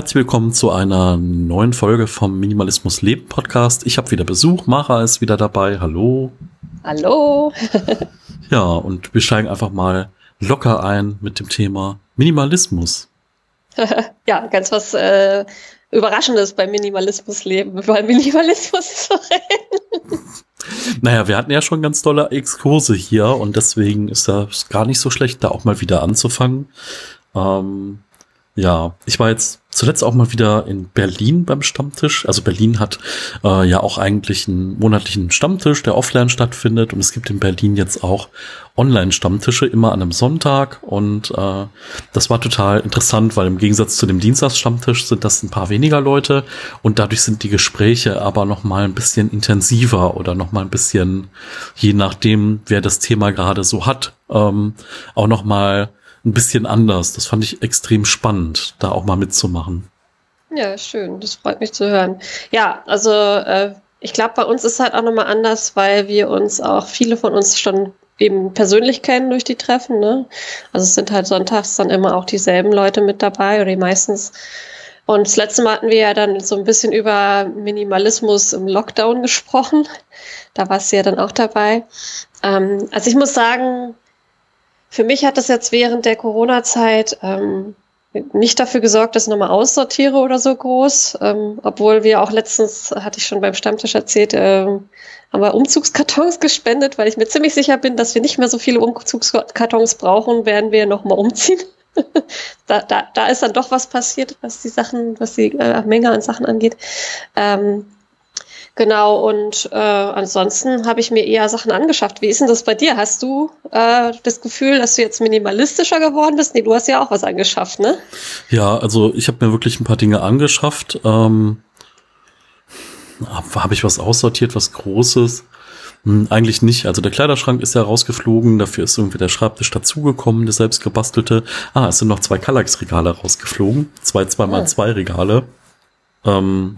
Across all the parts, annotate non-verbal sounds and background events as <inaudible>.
Herzlich willkommen zu einer neuen Folge vom Minimalismus Leben Podcast. Ich habe wieder Besuch, Mara ist wieder dabei. Hallo. Hallo. <laughs> ja, und wir steigen einfach mal locker ein mit dem Thema Minimalismus. <laughs> ja, ganz was äh, Überraschendes beim Minimalismus leben, <laughs> über Minimalismus zu reden. Naja, wir hatten ja schon ganz tolle Exkurse hier und deswegen ist das gar nicht so schlecht, da auch mal wieder anzufangen. Ähm, ja, ich war jetzt zuletzt auch mal wieder in Berlin beim Stammtisch. Also Berlin hat äh, ja auch eigentlich einen monatlichen Stammtisch, der offline stattfindet. Und es gibt in Berlin jetzt auch Online-Stammtische, immer an einem Sonntag. Und äh, das war total interessant, weil im Gegensatz zu dem Dienstagsstammtisch sind das ein paar weniger Leute. Und dadurch sind die Gespräche aber noch mal ein bisschen intensiver oder noch mal ein bisschen, je nachdem, wer das Thema gerade so hat, ähm, auch noch mal ein bisschen anders. Das fand ich extrem spannend, da auch mal mitzumachen. Ja, schön. Das freut mich zu hören. Ja, also äh, ich glaube, bei uns ist halt auch nochmal anders, weil wir uns auch viele von uns schon eben persönlich kennen durch die Treffen. Ne? Also es sind halt sonntags dann immer auch dieselben Leute mit dabei oder die meistens. Und das letzte Mal hatten wir ja dann so ein bisschen über Minimalismus im Lockdown gesprochen. Da warst du ja dann auch dabei. Ähm, also ich muss sagen, für mich hat das jetzt während der Corona-Zeit ähm, nicht dafür gesorgt, dass ich nochmal aussortiere oder so groß. Ähm, obwohl wir auch letztens, hatte ich schon beim Stammtisch erzählt, ähm, haben wir Umzugskartons gespendet, weil ich mir ziemlich sicher bin, dass wir nicht mehr so viele Umzugskartons brauchen, werden wir nochmal umziehen. <laughs> da, da, da ist dann doch was passiert, was die Sachen, was die äh, Menge an Sachen angeht. Ähm, Genau, und äh, ansonsten habe ich mir eher Sachen angeschafft. Wie ist denn das bei dir? Hast du äh, das Gefühl, dass du jetzt minimalistischer geworden bist? Nee, du hast ja auch was angeschafft, ne? Ja, also ich habe mir wirklich ein paar Dinge angeschafft. Ähm, habe ich was aussortiert, was Großes? Hm, eigentlich nicht. Also der Kleiderschrank ist ja rausgeflogen, dafür ist irgendwie der Schreibtisch dazugekommen, der selbst gebastelte. Ah, es sind noch zwei Kallax-Regale rausgeflogen. Zwei, zweimal ah. zwei Regale. Ähm,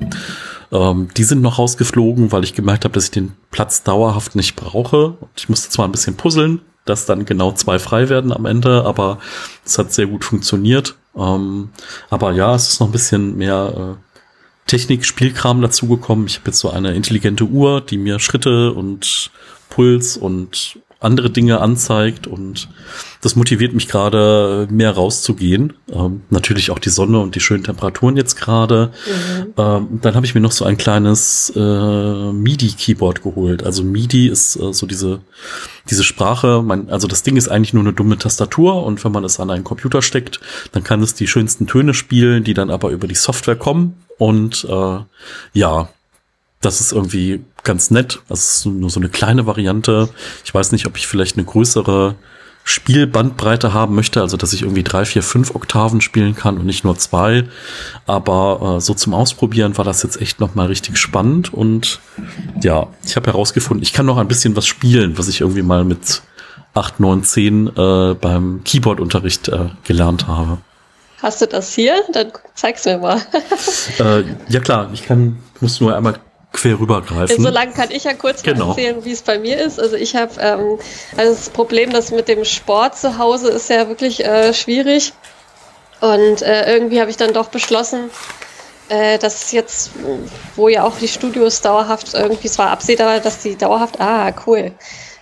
ähm, die sind noch rausgeflogen, weil ich gemerkt habe, dass ich den Platz dauerhaft nicht brauche. Und ich musste zwar ein bisschen puzzeln, dass dann genau zwei frei werden am Ende, aber es hat sehr gut funktioniert. Ähm, aber ja, es ist noch ein bisschen mehr äh, Technik, Spielkram dazugekommen. Ich habe jetzt so eine intelligente Uhr, die mir Schritte und Puls und andere Dinge anzeigt und das motiviert mich gerade mehr rauszugehen. Ähm, natürlich auch die Sonne und die schönen Temperaturen jetzt gerade. Mhm. Ähm, dann habe ich mir noch so ein kleines äh, MIDI-Keyboard geholt. Also MIDI ist äh, so diese diese Sprache. Man, also das Ding ist eigentlich nur eine dumme Tastatur und wenn man es an einen Computer steckt, dann kann es die schönsten Töne spielen, die dann aber über die Software kommen. Und äh, ja, das ist irgendwie ganz nett. Das ist nur so eine kleine Variante. Ich weiß nicht, ob ich vielleicht eine größere Spielbandbreite haben möchte, also dass ich irgendwie drei, vier, fünf Oktaven spielen kann und nicht nur zwei. Aber äh, so zum Ausprobieren war das jetzt echt nochmal richtig spannend. Und ja, ich habe herausgefunden, ich kann noch ein bisschen was spielen, was ich irgendwie mal mit acht, neun, zehn äh, beim Keyboard-Unterricht äh, gelernt habe. Hast du das hier? Dann zeig's mir mal. äh, ja klar, ich kann, muss nur einmal quer rübergreifen. So lange kann ich ja kurz genau. erzählen, wie es bei mir ist. Also ich habe ähm, also das Problem, das mit dem Sport zu Hause ist ja wirklich äh, schwierig. Und äh, irgendwie habe ich dann doch beschlossen, äh, dass jetzt, wo ja auch die Studios dauerhaft irgendwie, es war absehbar, dass die dauerhaft, ah, cool.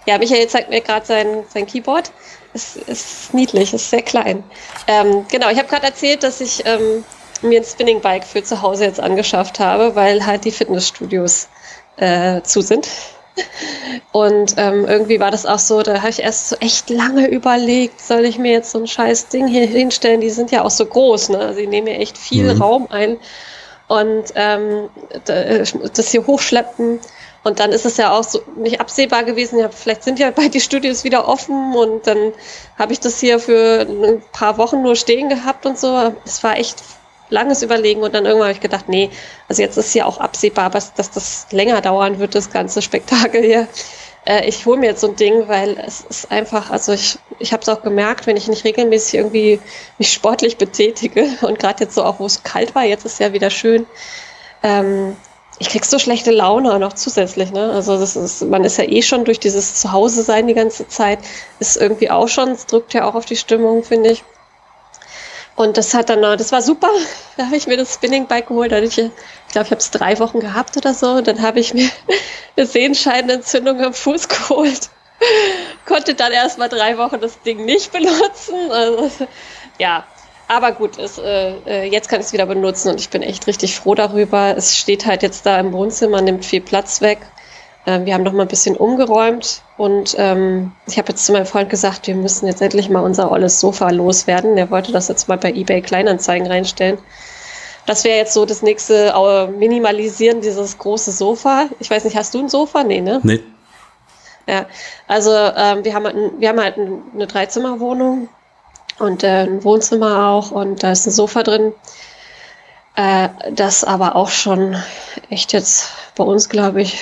Ja, Michael zeigt mir gerade sein, sein Keyboard. Es ist niedlich, ist sehr klein. Ähm, genau, ich habe gerade erzählt, dass ich ähm, mir ein Spinning Bike für zu Hause jetzt angeschafft habe, weil halt die Fitnessstudios äh, zu sind. Und ähm, irgendwie war das auch so, da habe ich erst so echt lange überlegt, soll ich mir jetzt so ein scheiß Ding hier hinstellen? Die sind ja auch so groß, ne? Also die nehmen ja echt viel mhm. Raum ein. Und ähm, das hier hochschleppen. Und dann ist es ja auch so nicht absehbar gewesen, ja, vielleicht sind ja bald die Studios wieder offen und dann habe ich das hier für ein paar Wochen nur stehen gehabt und so. Es war echt langes Überlegen und dann irgendwann habe ich gedacht, nee, also jetzt ist ja auch absehbar, dass, dass das länger dauern wird, das ganze Spektakel hier. Äh, ich hole mir jetzt so ein Ding, weil es ist einfach, also ich, ich habe es auch gemerkt, wenn ich nicht regelmäßig irgendwie mich sportlich betätige <laughs> und gerade jetzt so auch, wo es kalt war, jetzt ist ja wieder schön, ähm, ich krieg so schlechte Laune noch zusätzlich, ne? Also das ist, man ist ja eh schon durch dieses Zuhause sein die ganze Zeit, ist irgendwie auch schon, es drückt ja auch auf die Stimmung, finde ich. Und das hat dann, das war super. <laughs> Da habe ich mir das Spinning Bike geholt. Ich, ich glaube, ich habe es drei Wochen gehabt oder so. Und dann habe ich mir <laughs> eine Sehenscheidenentzündung am Fuß geholt. <laughs> Konnte dann erst mal drei Wochen das Ding nicht benutzen. Also, ja, aber gut, es, äh, äh jetzt kann ich es wieder benutzen und ich bin echt richtig froh darüber. Es steht halt jetzt da im Wohnzimmer, nimmt viel Platz weg. Äh, wir haben noch mal ein bisschen umgeräumt und ähm, ich habe jetzt zu meinem Freund gesagt, wir müssen jetzt endlich mal unser olles Sofa loswerden. Der wollte das jetzt mal bei eBay Kleinanzeigen reinstellen. Das wäre jetzt so das nächste äh, Minimalisieren dieses große Sofa. Ich weiß nicht, hast du ein Sofa? Nee, ne? Nee. Ja, also ähm, wir haben, halt wir haben halt eine Dreizimmerwohnung und äh, ein Wohnzimmer auch und da ist ein Sofa drin. Äh, das aber auch schon echt jetzt bei uns, glaube ich,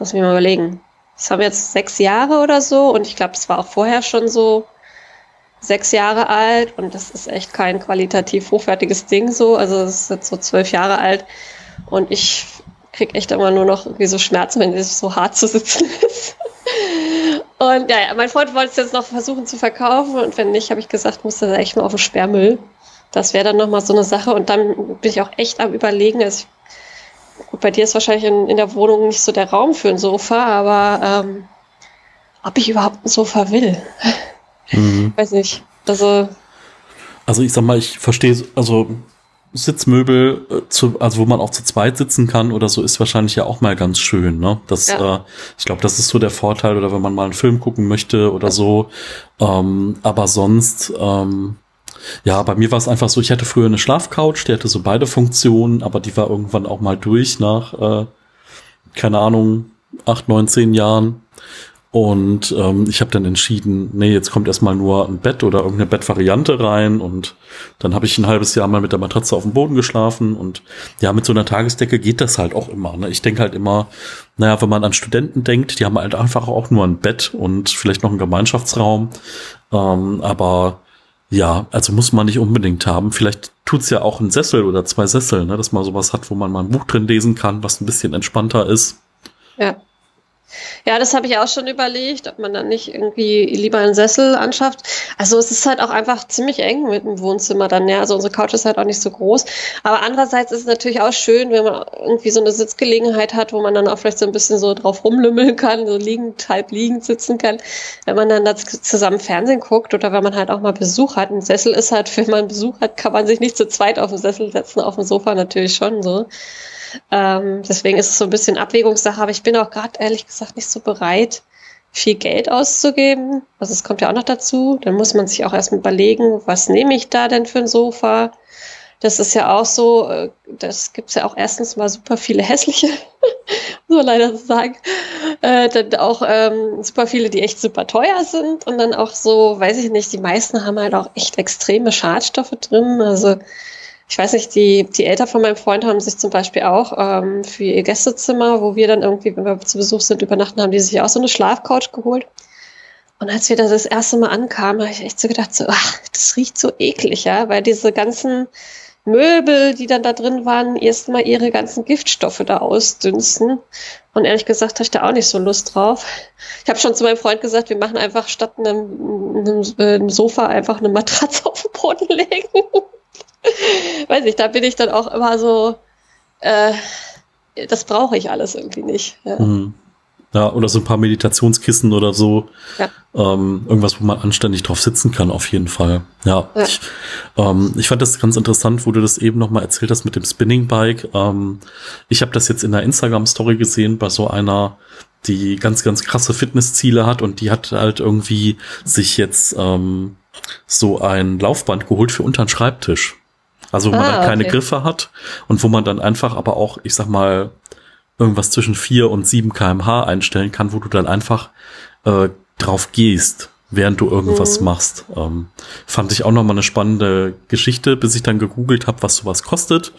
Lass mich mal überlegen. Das haben wir jetzt sechs Jahre oder so und ich glaube, es war auch vorher schon so sechs Jahre alt und das ist echt kein qualitativ hochwertiges Ding so. Also es ist jetzt so zwölf Jahre alt und ich kriege echt immer nur noch irgendwie so Schmerzen, wenn es so hart zu sitzen <laughs> ist. Und ja, mein Freund wollte es jetzt noch versuchen zu verkaufen und wenn nicht, habe ich gesagt, muss das echt mal auf den Sperrmüll. Das wäre dann nochmal so eine Sache und dann bin ich auch echt am überlegen. Also ich Gut, bei dir ist wahrscheinlich in, in der Wohnung nicht so der Raum für ein Sofa, aber ähm, ob ich überhaupt ein Sofa will, <laughs> mhm. weiß nicht. Also, also ich sag mal, ich verstehe, also Sitzmöbel, äh, zu, also wo man auch zu zweit sitzen kann oder so, ist wahrscheinlich ja auch mal ganz schön. Ne? Das, ja. äh, ich glaube, das ist so der Vorteil, oder wenn man mal einen Film gucken möchte oder so. Ähm, aber sonst, ähm, ja, bei mir war es einfach so, ich hatte früher eine Schlafcouch, die hatte so beide Funktionen, aber die war irgendwann auch mal durch nach, äh, keine Ahnung, acht, neun, zehn Jahren. Und ähm, ich habe dann entschieden, nee, jetzt kommt erstmal nur ein Bett oder irgendeine Bettvariante rein. Und dann habe ich ein halbes Jahr mal mit der Matratze auf dem Boden geschlafen. Und ja, mit so einer Tagesdecke geht das halt auch immer. Ne? Ich denke halt immer, naja, wenn man an Studenten denkt, die haben halt einfach auch nur ein Bett und vielleicht noch einen Gemeinschaftsraum. Ähm, aber ja, also muss man nicht unbedingt haben. Vielleicht tut's ja auch ein Sessel oder zwei Sessel, ne, dass man sowas hat, wo man mal ein Buch drin lesen kann, was ein bisschen entspannter ist. Ja. Ja, das habe ich auch schon überlegt, ob man dann nicht irgendwie lieber einen Sessel anschafft. Also es ist halt auch einfach ziemlich eng mit dem Wohnzimmer dann, ja. Also unsere Couch ist halt auch nicht so groß. Aber andererseits ist es natürlich auch schön, wenn man irgendwie so eine Sitzgelegenheit hat, wo man dann auch vielleicht so ein bisschen so drauf rumlümmeln kann, so liegend, halb liegend sitzen kann. Wenn man dann da zusammen Fernsehen guckt oder wenn man halt auch mal Besuch hat. Ein Sessel ist halt, wenn man Besuch hat, kann man sich nicht zu zweit auf den Sessel setzen, auf dem Sofa natürlich schon so. Ähm, deswegen ist es so ein bisschen Abwägungssache, aber ich bin auch gerade ehrlich gesagt nicht so bereit, viel Geld auszugeben. Also es kommt ja auch noch dazu. Dann muss man sich auch erstmal überlegen, was nehme ich da denn für ein Sofa? Das ist ja auch so, äh, das gibt's ja auch erstens mal super viele hässliche, <laughs> so leider so sagen. Äh, dann auch ähm, super viele, die echt super teuer sind. Und dann auch so, weiß ich nicht, die meisten haben halt auch echt extreme Schadstoffe drin. Also ich weiß nicht, die, die Eltern von meinem Freund haben sich zum Beispiel auch ähm, für ihr Gästezimmer, wo wir dann irgendwie, wenn wir zu Besuch sind, übernachten, haben die sich auch so eine Schlafcouch geholt. Und als wir da das erste Mal ankamen, habe ich echt so gedacht, so, ach, das riecht so eklig, ja, weil diese ganzen Möbel, die dann da drin waren, erstmal ihre ganzen Giftstoffe da ausdünsten. Und ehrlich gesagt habe ich da auch nicht so Lust drauf. Ich habe schon zu meinem Freund gesagt, wir machen einfach statt einem, einem, einem Sofa einfach eine Matratze <laughs> auf den Boden legen. Weiß ich, da bin ich dann auch immer so, äh, das brauche ich alles irgendwie nicht. Ja. Mhm. ja. oder so ein paar Meditationskissen oder so. Ja. Ähm, irgendwas, wo man anständig drauf sitzen kann, auf jeden Fall. Ja. ja. Ich, ähm, ich fand das ganz interessant, wo du das eben nochmal erzählt hast mit dem Spinning Bike. Ähm, ich habe das jetzt in der Instagram-Story gesehen bei so einer, die ganz, ganz krasse Fitnessziele hat und die hat halt irgendwie sich jetzt ähm, so ein Laufband geholt für unter den Schreibtisch. Also wo ah, man dann keine okay. Griffe hat und wo man dann einfach aber auch, ich sag mal, irgendwas zwischen vier und sieben kmh einstellen kann, wo du dann einfach äh, drauf gehst, während du irgendwas mhm. machst. Ähm, fand ich auch nochmal eine spannende Geschichte, bis ich dann gegoogelt habe, was sowas kostet.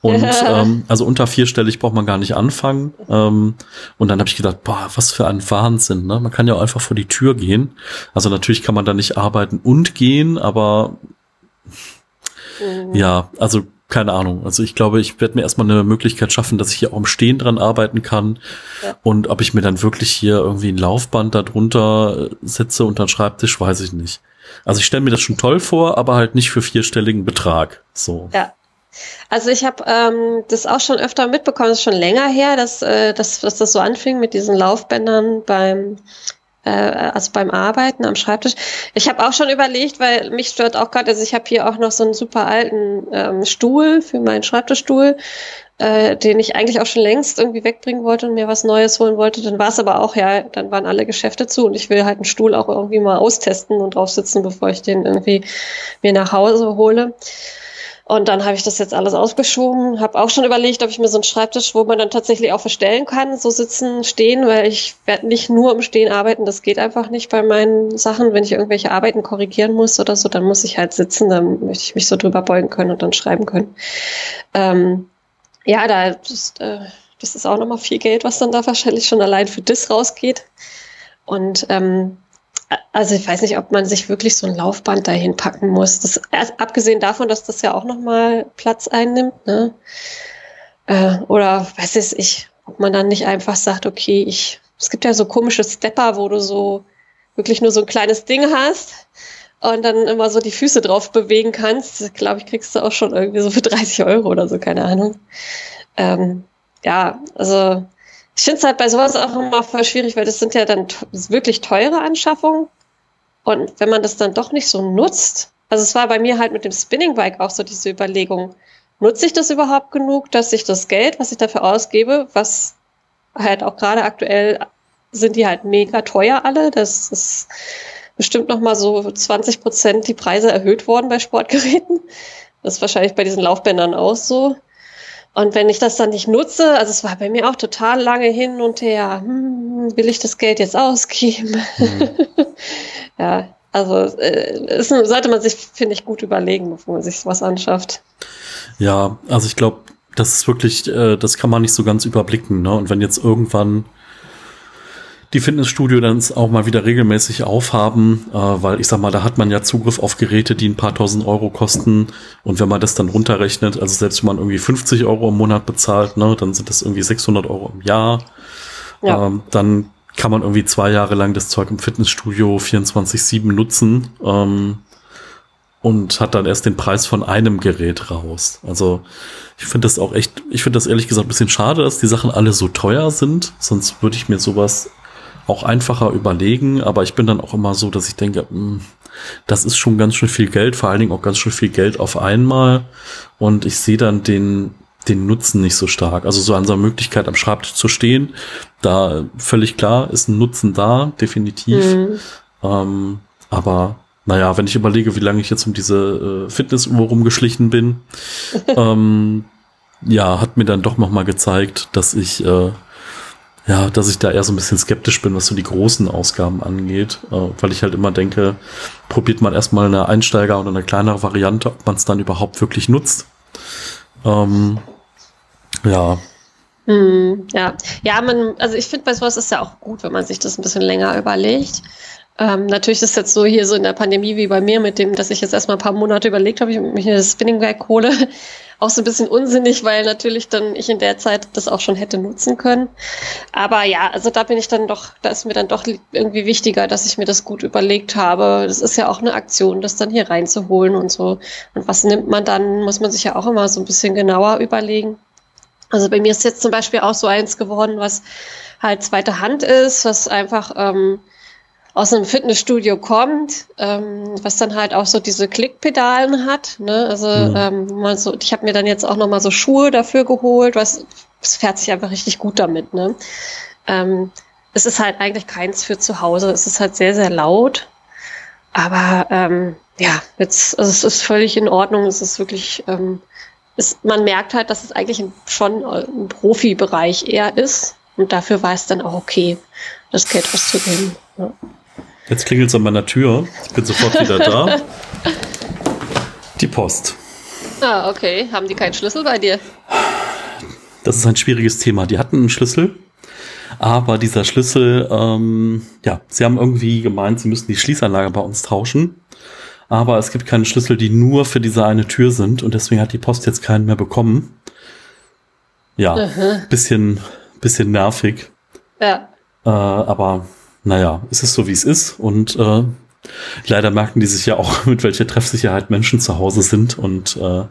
Und <laughs> ähm, also unter vierstellig braucht man gar nicht anfangen. Ähm, und dann habe ich gedacht, boah, was für ein Wahnsinn. Ne? Man kann ja auch einfach vor die Tür gehen. Also natürlich kann man da nicht arbeiten und gehen, aber Mhm. Ja, also keine Ahnung. Also ich glaube, ich werde mir erstmal eine Möglichkeit schaffen, dass ich hier auch im Stehen dran arbeiten kann. Ja. Und ob ich mir dann wirklich hier irgendwie ein Laufband darunter setze unter den Schreibtisch, weiß ich nicht. also ich stelle mir das schon toll vor, aber halt nicht für vierstelligen Betrag. So. Ja. Also ich habe ähm, das auch schon öfter mitbekommen, das ist schon länger her, dass, äh, dass, dass das so anfing mit diesen Laufbändern beim äh, also beim Arbeiten am Schreibtisch. Ich habe auch schon überlegt, weil mich stört auch gerade, also ich habe hier auch noch so einen super alten ähm, Stuhl für meinen Schreibtischstuhl, äh, den ich eigentlich auch schon längst irgendwie wegbringen wollte und mir was Neues holen wollte. Dann war es aber auch, ja, dann waren alle Geschäfte zu und ich will halt einen Stuhl auch irgendwie mal austesten und drauf sitzen, bevor ich den irgendwie mir nach Hause hole. Und dann habe ich das jetzt alles aufgeschoben, habe auch schon überlegt, ob ich mir so einen Schreibtisch, wo man dann tatsächlich auch verstellen kann, so sitzen, stehen, weil ich werde nicht nur im Stehen arbeiten, das geht einfach nicht bei meinen Sachen. Wenn ich irgendwelche Arbeiten korrigieren muss oder so, dann muss ich halt sitzen, dann möchte ich mich so drüber beugen können und dann schreiben können. Ähm, ja, da das, äh, das ist auch nochmal viel Geld, was dann da wahrscheinlich schon allein für das rausgeht. Und ähm, also ich weiß nicht, ob man sich wirklich so ein Laufband dahin packen muss. Das, abgesehen davon, dass das ja auch nochmal Platz einnimmt, ne? Äh, oder weiß es ich, ob man dann nicht einfach sagt, okay, ich, es gibt ja so komische Stepper, wo du so wirklich nur so ein kleines Ding hast und dann immer so die Füße drauf bewegen kannst. Glaube ich, kriegst du auch schon irgendwie so für 30 Euro oder so, keine Ahnung. Ähm, ja, also ich finde es halt bei sowas auch immer voll schwierig, weil das sind ja dann wirklich teure Anschaffungen. Und wenn man das dann doch nicht so nutzt, also es war bei mir halt mit dem Spinning Bike auch so diese Überlegung, nutze ich das überhaupt genug, dass ich das Geld, was ich dafür ausgebe, was halt auch gerade aktuell sind die halt mega teuer alle, das ist bestimmt noch mal so 20 Prozent die Preise erhöht worden bei Sportgeräten. Das ist wahrscheinlich bei diesen Laufbändern auch so. Und wenn ich das dann nicht nutze, also es war bei mir auch total lange hin und her, hm, will ich das Geld jetzt ausgeben? Mhm. <laughs> ja, also äh, es sollte man sich, finde ich, gut überlegen, bevor man sich was anschafft. Ja, also ich glaube, das ist wirklich, äh, das kann man nicht so ganz überblicken. Ne? Und wenn jetzt irgendwann die Fitnessstudio dann auch mal wieder regelmäßig aufhaben, äh, weil ich sag mal, da hat man ja Zugriff auf Geräte, die ein paar tausend Euro kosten. Und wenn man das dann runterrechnet, also selbst wenn man irgendwie 50 Euro im Monat bezahlt, ne, dann sind das irgendwie 600 Euro im Jahr. Ja. Ähm, dann kann man irgendwie zwei Jahre lang das Zeug im Fitnessstudio 24-7 nutzen ähm, und hat dann erst den Preis von einem Gerät raus. Also ich finde das auch echt, ich finde das ehrlich gesagt ein bisschen schade, dass die Sachen alle so teuer sind. Sonst würde ich mir sowas auch einfacher überlegen, aber ich bin dann auch immer so, dass ich denke, mh, hm, das ist schon ganz schön viel Geld, vor allen Dingen auch ganz schön viel Geld auf einmal und ich sehe dann den den Nutzen nicht so stark. Also so an so einer Möglichkeit am Schreibtisch zu stehen, da völlig klar ist ein Nutzen da, definitiv. Mhm. Ähm, aber naja, wenn ich überlege, wie lange ich jetzt um diese äh, Fitnessuhr rumgeschlichen bin, <laughs> ähm, ja, hat mir dann doch noch mal gezeigt, dass ich äh, ja, dass ich da eher so ein bisschen skeptisch bin, was so die großen Ausgaben angeht, äh, weil ich halt immer denke, probiert man erstmal eine Einsteiger- oder eine kleinere Variante, ob man es dann überhaupt wirklich nutzt. Ähm, ja. Hm, ja, ja, man, also ich finde bei sowas ist ja auch gut, wenn man sich das ein bisschen länger überlegt. Ähm, natürlich ist es jetzt so hier so in der Pandemie wie bei mir mit dem, dass ich jetzt erstmal ein paar Monate überlegt habe, ich mich eine Spinning Bike hole <laughs> auch so ein bisschen unsinnig, weil natürlich dann ich in der Zeit das auch schon hätte nutzen können. Aber ja, also da bin ich dann doch, da ist mir dann doch irgendwie wichtiger, dass ich mir das gut überlegt habe. Das ist ja auch eine Aktion, das dann hier reinzuholen und so. Und was nimmt man dann, muss man sich ja auch immer so ein bisschen genauer überlegen. Also bei mir ist jetzt zum Beispiel auch so eins geworden, was halt zweite Hand ist, was einfach ähm, aus einem Fitnessstudio kommt, ähm, was dann halt auch so diese Klickpedalen hat. Ne? Also mhm. ähm, man so, ich habe mir dann jetzt auch noch mal so Schuhe dafür geholt, was es fährt sich einfach richtig gut damit. Ne? Ähm, es ist halt eigentlich keins für zu Hause. Es ist halt sehr sehr laut, aber ähm, ja, jetzt also es ist völlig in Ordnung. Es ist wirklich ähm, es, man merkt halt, dass es eigentlich schon ein Profibereich eher ist. Und dafür war es dann auch okay, das Geld auszugeben. Ja. Jetzt klingelt es an meiner Tür. Ich bin sofort wieder da. Die Post. Ah, okay. Haben die keinen Schlüssel bei dir? Das ist ein schwieriges Thema. Die hatten einen Schlüssel, aber dieser Schlüssel, ähm, ja, sie haben irgendwie gemeint, sie müssen die Schließanlage bei uns tauschen. Aber es gibt keine Schlüssel, die nur für diese eine Tür sind und deswegen hat die Post jetzt keinen mehr bekommen. Ja, uh bisschen, bisschen nervig. Ja. Äh, aber naja, es ist so, wie es ist. Und äh, leider merken die sich ja auch, <laughs> mit welcher Treffsicherheit Menschen zu Hause sind. Und äh,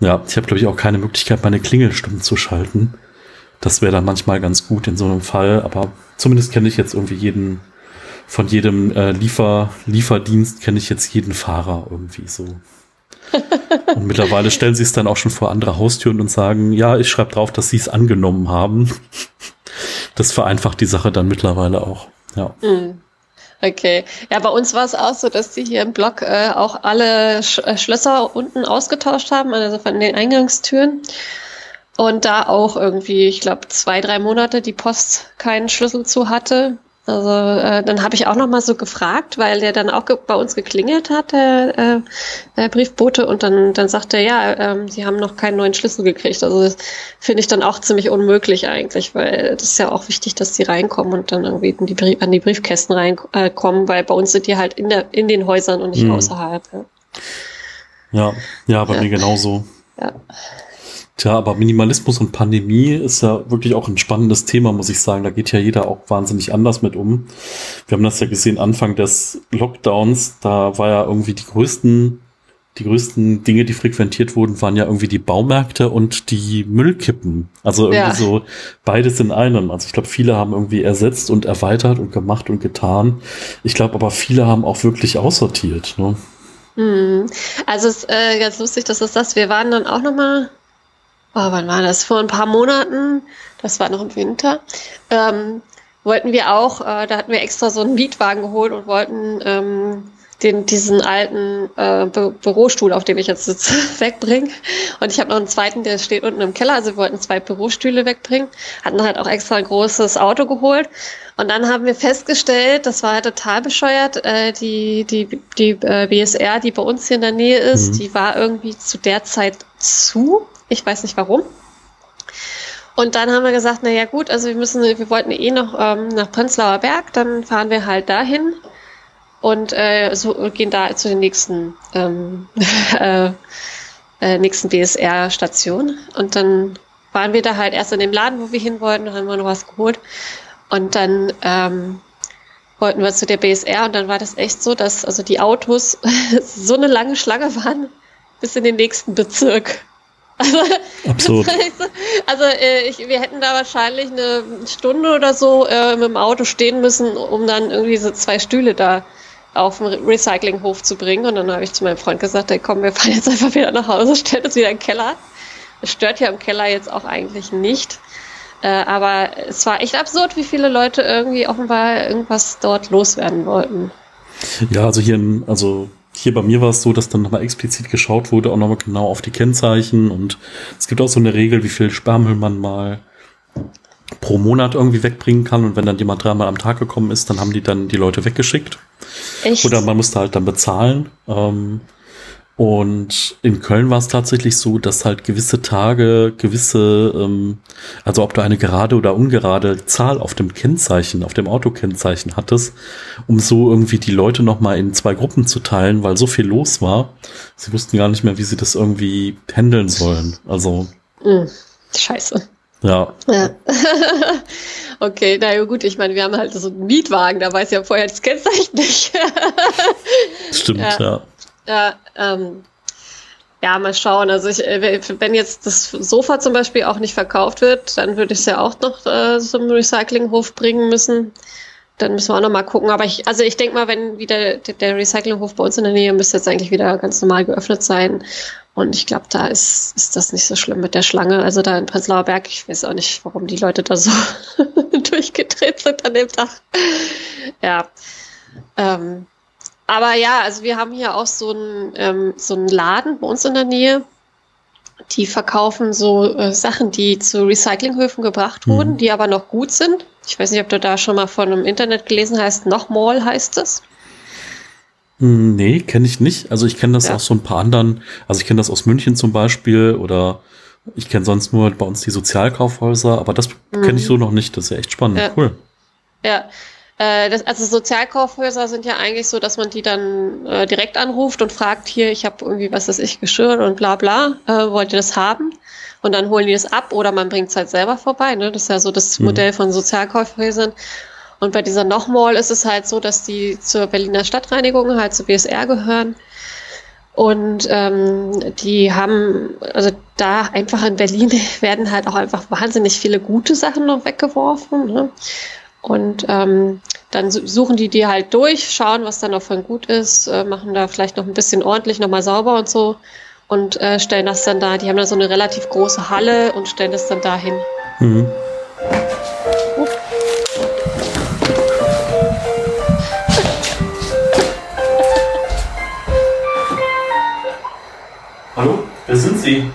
ja, ich habe, glaube ich, auch keine Möglichkeit, meine Klingel stumm zu schalten. Das wäre dann manchmal ganz gut in so einem Fall, aber zumindest kenne ich jetzt irgendwie jeden, von jedem äh, Liefer, Lieferdienst kenne ich jetzt jeden Fahrer irgendwie so. <laughs> Und mittlerweile stellen sie es dann auch schon vor andere Haustüren und sagen, ja, ich schreibe drauf, dass sie es angenommen haben. Das vereinfacht die Sache dann mittlerweile auch. Ja. Mhm. Okay. Ja, bei uns war es auch so, dass die hier im Block äh, auch alle Sch äh, Schlösser unten ausgetauscht haben, also von den Eingangstüren. Und da auch irgendwie, ich glaube, zwei, drei Monate die Post keinen Schlüssel zu hatte. Also äh, dann habe ich auch noch mal so gefragt, weil der dann auch bei uns geklingelt hat, der, äh, der Briefbote, und dann, dann sagte er, ja, ähm, sie haben noch keinen neuen Schlüssel gekriegt. Also das finde ich dann auch ziemlich unmöglich eigentlich, weil das ist ja auch wichtig, dass die reinkommen und dann irgendwie die Brief, an die Briefkästen reinkommen, äh, weil bei uns sind die halt in, der, in den Häusern und nicht mhm. außerhalb. Ja, ja, ja bei ja. mir genauso. Ja. Tja, aber Minimalismus und Pandemie ist ja wirklich auch ein spannendes Thema, muss ich sagen. Da geht ja jeder auch wahnsinnig anders mit um. Wir haben das ja gesehen, Anfang des Lockdowns, da war ja irgendwie die größten, die größten Dinge, die frequentiert wurden, waren ja irgendwie die Baumärkte und die Müllkippen. Also irgendwie ja. so beides in einem. Also ich glaube, viele haben irgendwie ersetzt und erweitert und gemacht und getan. Ich glaube aber viele haben auch wirklich aussortiert. Ne? Hm. Also es ist äh, ganz lustig, dass das das. Wir waren dann auch noch mal oh, wann war das? Vor ein paar Monaten, das war noch im Winter, ähm, wollten wir auch, äh, da hatten wir extra so einen Mietwagen geholt und wollten ähm, den, diesen alten äh, Bü Bürostuhl, auf dem ich jetzt sitze, <laughs> wegbringen. Und ich habe noch einen zweiten, der steht unten im Keller. Also wir wollten zwei Bürostühle wegbringen. Hatten halt auch extra ein großes Auto geholt. Und dann haben wir festgestellt, das war halt total bescheuert, äh, die, die, die äh, BSR, die bei uns hier in der Nähe ist, mhm. die war irgendwie zu der Zeit zu. Ich weiß nicht warum. Und dann haben wir gesagt, na ja gut, also wir müssen, wir wollten eh noch ähm, nach Prenzlauer Berg, dann fahren wir halt dahin und äh, so gehen da zu den nächsten ähm, <laughs> äh, äh, nächsten BSR-Station. Und dann waren wir da halt erst in dem Laden, wo wir hin wollten, haben wir noch was geholt. Und dann ähm, wollten wir zu der BSR und dann war das echt so, dass also die Autos <laughs> so eine lange Schlange waren bis in den nächsten Bezirk. Also, Absurd. Also äh, ich, wir hätten da wahrscheinlich eine Stunde oder so äh, mit dem Auto stehen müssen, um dann irgendwie so zwei Stühle da auf den Recyclinghof zu bringen. Und dann habe ich zu meinem Freund gesagt, hey, komm, wir fahren jetzt einfach wieder nach Hause, <laughs> stellen uns wieder in den Keller. Es stört ja im Keller jetzt auch eigentlich nicht. Äh, aber es war echt absurd, wie viele Leute irgendwie offenbar irgendwas dort loswerden wollten. Ja, also hier in, also hier bei mir war es so, dass dann nochmal explizit geschaut wurde, auch nochmal genau auf die Kennzeichen und es gibt auch so eine Regel, wie viel Sperrmüll man mal pro Monat irgendwie wegbringen kann und wenn dann jemand dreimal am Tag gekommen ist, dann haben die dann die Leute weggeschickt. Echt? Oder man musste halt dann bezahlen. Ähm, und in Köln war es tatsächlich so, dass halt gewisse Tage, gewisse, ähm, also ob du eine gerade oder ungerade Zahl auf dem Kennzeichen, auf dem Autokennzeichen hattest, um so irgendwie die Leute nochmal in zwei Gruppen zu teilen, weil so viel los war. Sie wussten gar nicht mehr, wie sie das irgendwie handeln sollen. Also. Mhm. Scheiße. Ja. ja. <laughs> okay, na ja, gut, ich meine, wir haben halt so einen Mietwagen, da weiß ja vorher das Kennzeichen nicht. <laughs> Stimmt, ja. ja. Ja, ähm, ja, mal schauen. Also ich, äh, wenn jetzt das Sofa zum Beispiel auch nicht verkauft wird, dann würde ich es ja auch noch äh, zum Recyclinghof bringen müssen. Dann müssen wir auch noch mal gucken. Aber ich, also ich denke mal, wenn wieder der Recyclinghof bei uns in der Nähe müsste jetzt eigentlich wieder ganz normal geöffnet sein. Und ich glaube, da ist, ist das nicht so schlimm mit der Schlange. Also da in Prenzlauer Berg, ich weiß auch nicht, warum die Leute da so <laughs> durchgedreht sind an dem Tag. Ja. Ähm, aber ja, also wir haben hier auch so einen, ähm, so einen Laden bei uns in der Nähe. Die verkaufen so äh, Sachen, die zu Recyclinghöfen gebracht mhm. wurden, mhm. die aber noch gut sind. Ich weiß nicht, ob du da schon mal von einem Internet gelesen hast. Noch Mall heißt es. Hm, nee, kenne ich nicht. Also ich kenne das ja. aus so ein paar anderen. Also ich kenne das aus München zum Beispiel oder ich kenne sonst nur bei uns die Sozialkaufhäuser, aber das mhm. kenne ich so noch nicht. Das ist ja echt spannend. Ja. Cool. Ja, äh, das, also Sozialkaufhäuser sind ja eigentlich so, dass man die dann äh, direkt anruft und fragt, hier, ich habe irgendwie, was weiß ich, Geschirr und bla bla, äh, wollt ihr das haben? Und dann holen die das ab oder man bringt es halt selber vorbei. Ne? Das ist ja so das mhm. Modell von Sozialkaufhäusern. Und bei dieser Nochmal ist es halt so, dass die zur Berliner Stadtreinigung halt zur BSR gehören. Und ähm, die haben, also da einfach in Berlin <laughs> werden halt auch einfach wahnsinnig viele gute Sachen noch weggeworfen. Ne? Und ähm, dann suchen die die halt durch, schauen, was dann noch von gut ist, äh, machen da vielleicht noch ein bisschen ordentlich, nochmal sauber und so und äh, stellen das dann da. Die haben da so eine relativ große Halle und stellen das dann dahin. Mhm. Hallo, wer sind Sie?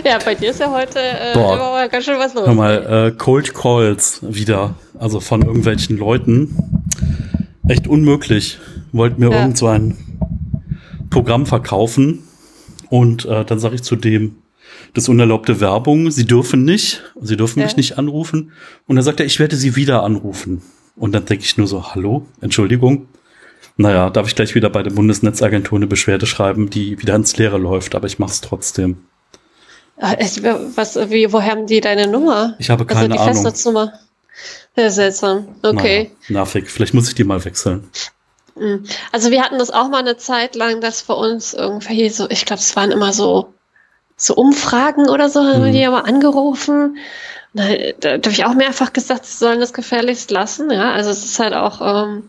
<laughs> Ja, bei dir ist ja heute äh, Boah, ganz schön was los. Hör mal, äh, Cold Calls wieder, also von irgendwelchen Leuten. Echt unmöglich. Wollt mir ja. irgend so ein Programm verkaufen und äh, dann sage ich zu dem, das unerlaubte Werbung, Sie dürfen nicht, Sie dürfen ja. mich nicht anrufen. Und dann sagt er, ich werde Sie wieder anrufen. Und dann denke ich nur so, hallo, Entschuldigung. Naja, darf ich gleich wieder bei der Bundesnetzagentur eine Beschwerde schreiben, die wieder ins Leere läuft, aber ich mache es trotzdem. Ah, was, wie, woher haben die deine Nummer? Ich habe keine also die Ahnung. Festnetznummer. Sehr seltsam. Okay. Naja, nervig. Vielleicht muss ich die mal wechseln. Hm. Also wir hatten das auch mal eine Zeit lang, dass für uns irgendwie so, ich glaube, es waren immer so, so Umfragen oder so, haben mhm. die aber angerufen. Da, da habe ich auch mehrfach gesagt, sie sollen das gefährlichst lassen. Ja, also es ist halt auch, ähm,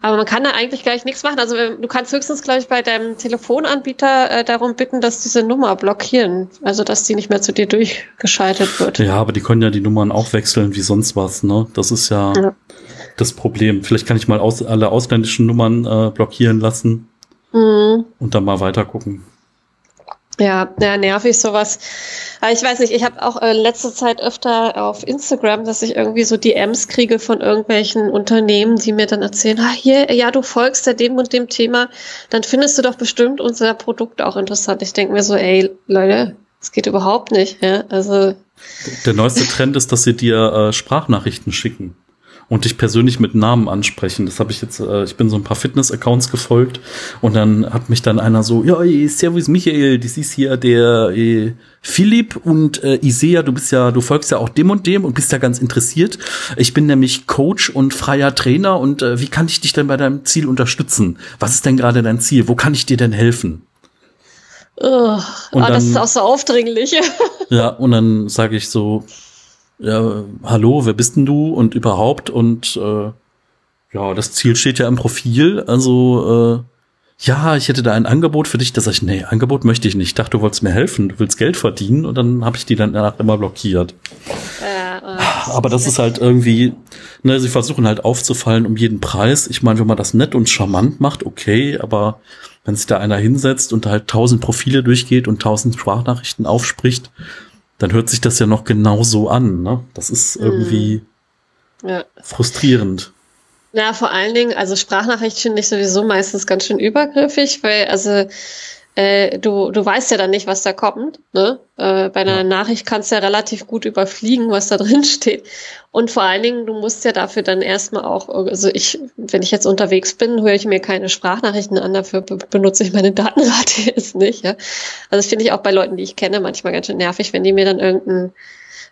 aber man kann da eigentlich gleich nichts machen. Also du kannst höchstens, glaube ich, bei deinem Telefonanbieter äh, darum bitten, dass diese Nummer blockieren. Also dass die nicht mehr zu dir durchgeschaltet wird. Ja, aber die können ja die Nummern auch wechseln wie sonst was, ne? Das ist ja, ja. das Problem. Vielleicht kann ich mal aus, alle ausländischen Nummern äh, blockieren lassen mhm. und dann mal weiter gucken. Ja, ja, nervig sowas. Aber ich weiß nicht, ich habe auch äh, letzte Zeit öfter auf Instagram, dass ich irgendwie so DMs kriege von irgendwelchen Unternehmen, die mir dann erzählen, ah, hier, ja, du folgst ja dem und dem Thema, dann findest du doch bestimmt unser Produkt auch interessant. Ich denke mir so, ey, Leute, das geht überhaupt nicht. Ja? Also der neueste Trend ist, dass sie dir äh, Sprachnachrichten schicken und dich persönlich mit Namen ansprechen. Das habe ich jetzt, äh, ich bin so ein paar Fitness-Accounts gefolgt und dann hat mich dann einer so, ja, servus Michael, das ist hier der äh, Philipp und äh, ja, du bist ja, du folgst ja auch dem und dem und bist ja ganz interessiert. Ich bin nämlich Coach und freier Trainer und äh, wie kann ich dich denn bei deinem Ziel unterstützen? Was ist denn gerade dein Ziel? Wo kann ich dir denn helfen? Oh, oh, dann, das ist auch so aufdringlich. <laughs> ja, und dann sage ich so, ja, hallo, wer bist denn du und überhaupt und äh, ja, das Ziel steht ja im Profil, also äh, ja, ich hätte da ein Angebot für dich, da sag ich, nee, Angebot möchte ich nicht. Ich dachte, du wolltest mir helfen, du willst Geld verdienen und dann habe ich die dann danach immer blockiert. Äh, Aber das ist halt irgendwie, ne, sie versuchen halt aufzufallen um jeden Preis. Ich meine, wenn man das nett und charmant macht, okay, aber wenn sich da einer hinsetzt und halt tausend Profile durchgeht und tausend Sprachnachrichten aufspricht, dann hört sich das ja noch genauso an. Ne? Das ist irgendwie mm. ja. frustrierend. Ja, vor allen Dingen, also Sprachnachricht finde ich sowieso meistens ganz schön übergriffig, weil also äh, du, du weißt ja dann nicht, was da kommt. Ne? Äh, bei einer ja. Nachricht kannst du ja relativ gut überfliegen, was da drin <laughs> steht. Und vor allen Dingen, du musst ja dafür dann erstmal auch, also ich, wenn ich jetzt unterwegs bin, höre ich mir keine Sprachnachrichten an, dafür benutze ich meine Datenrate <laughs> jetzt nicht. Ja? Also das finde ich auch bei Leuten, die ich kenne, manchmal ganz schön nervig, wenn die mir dann irgendein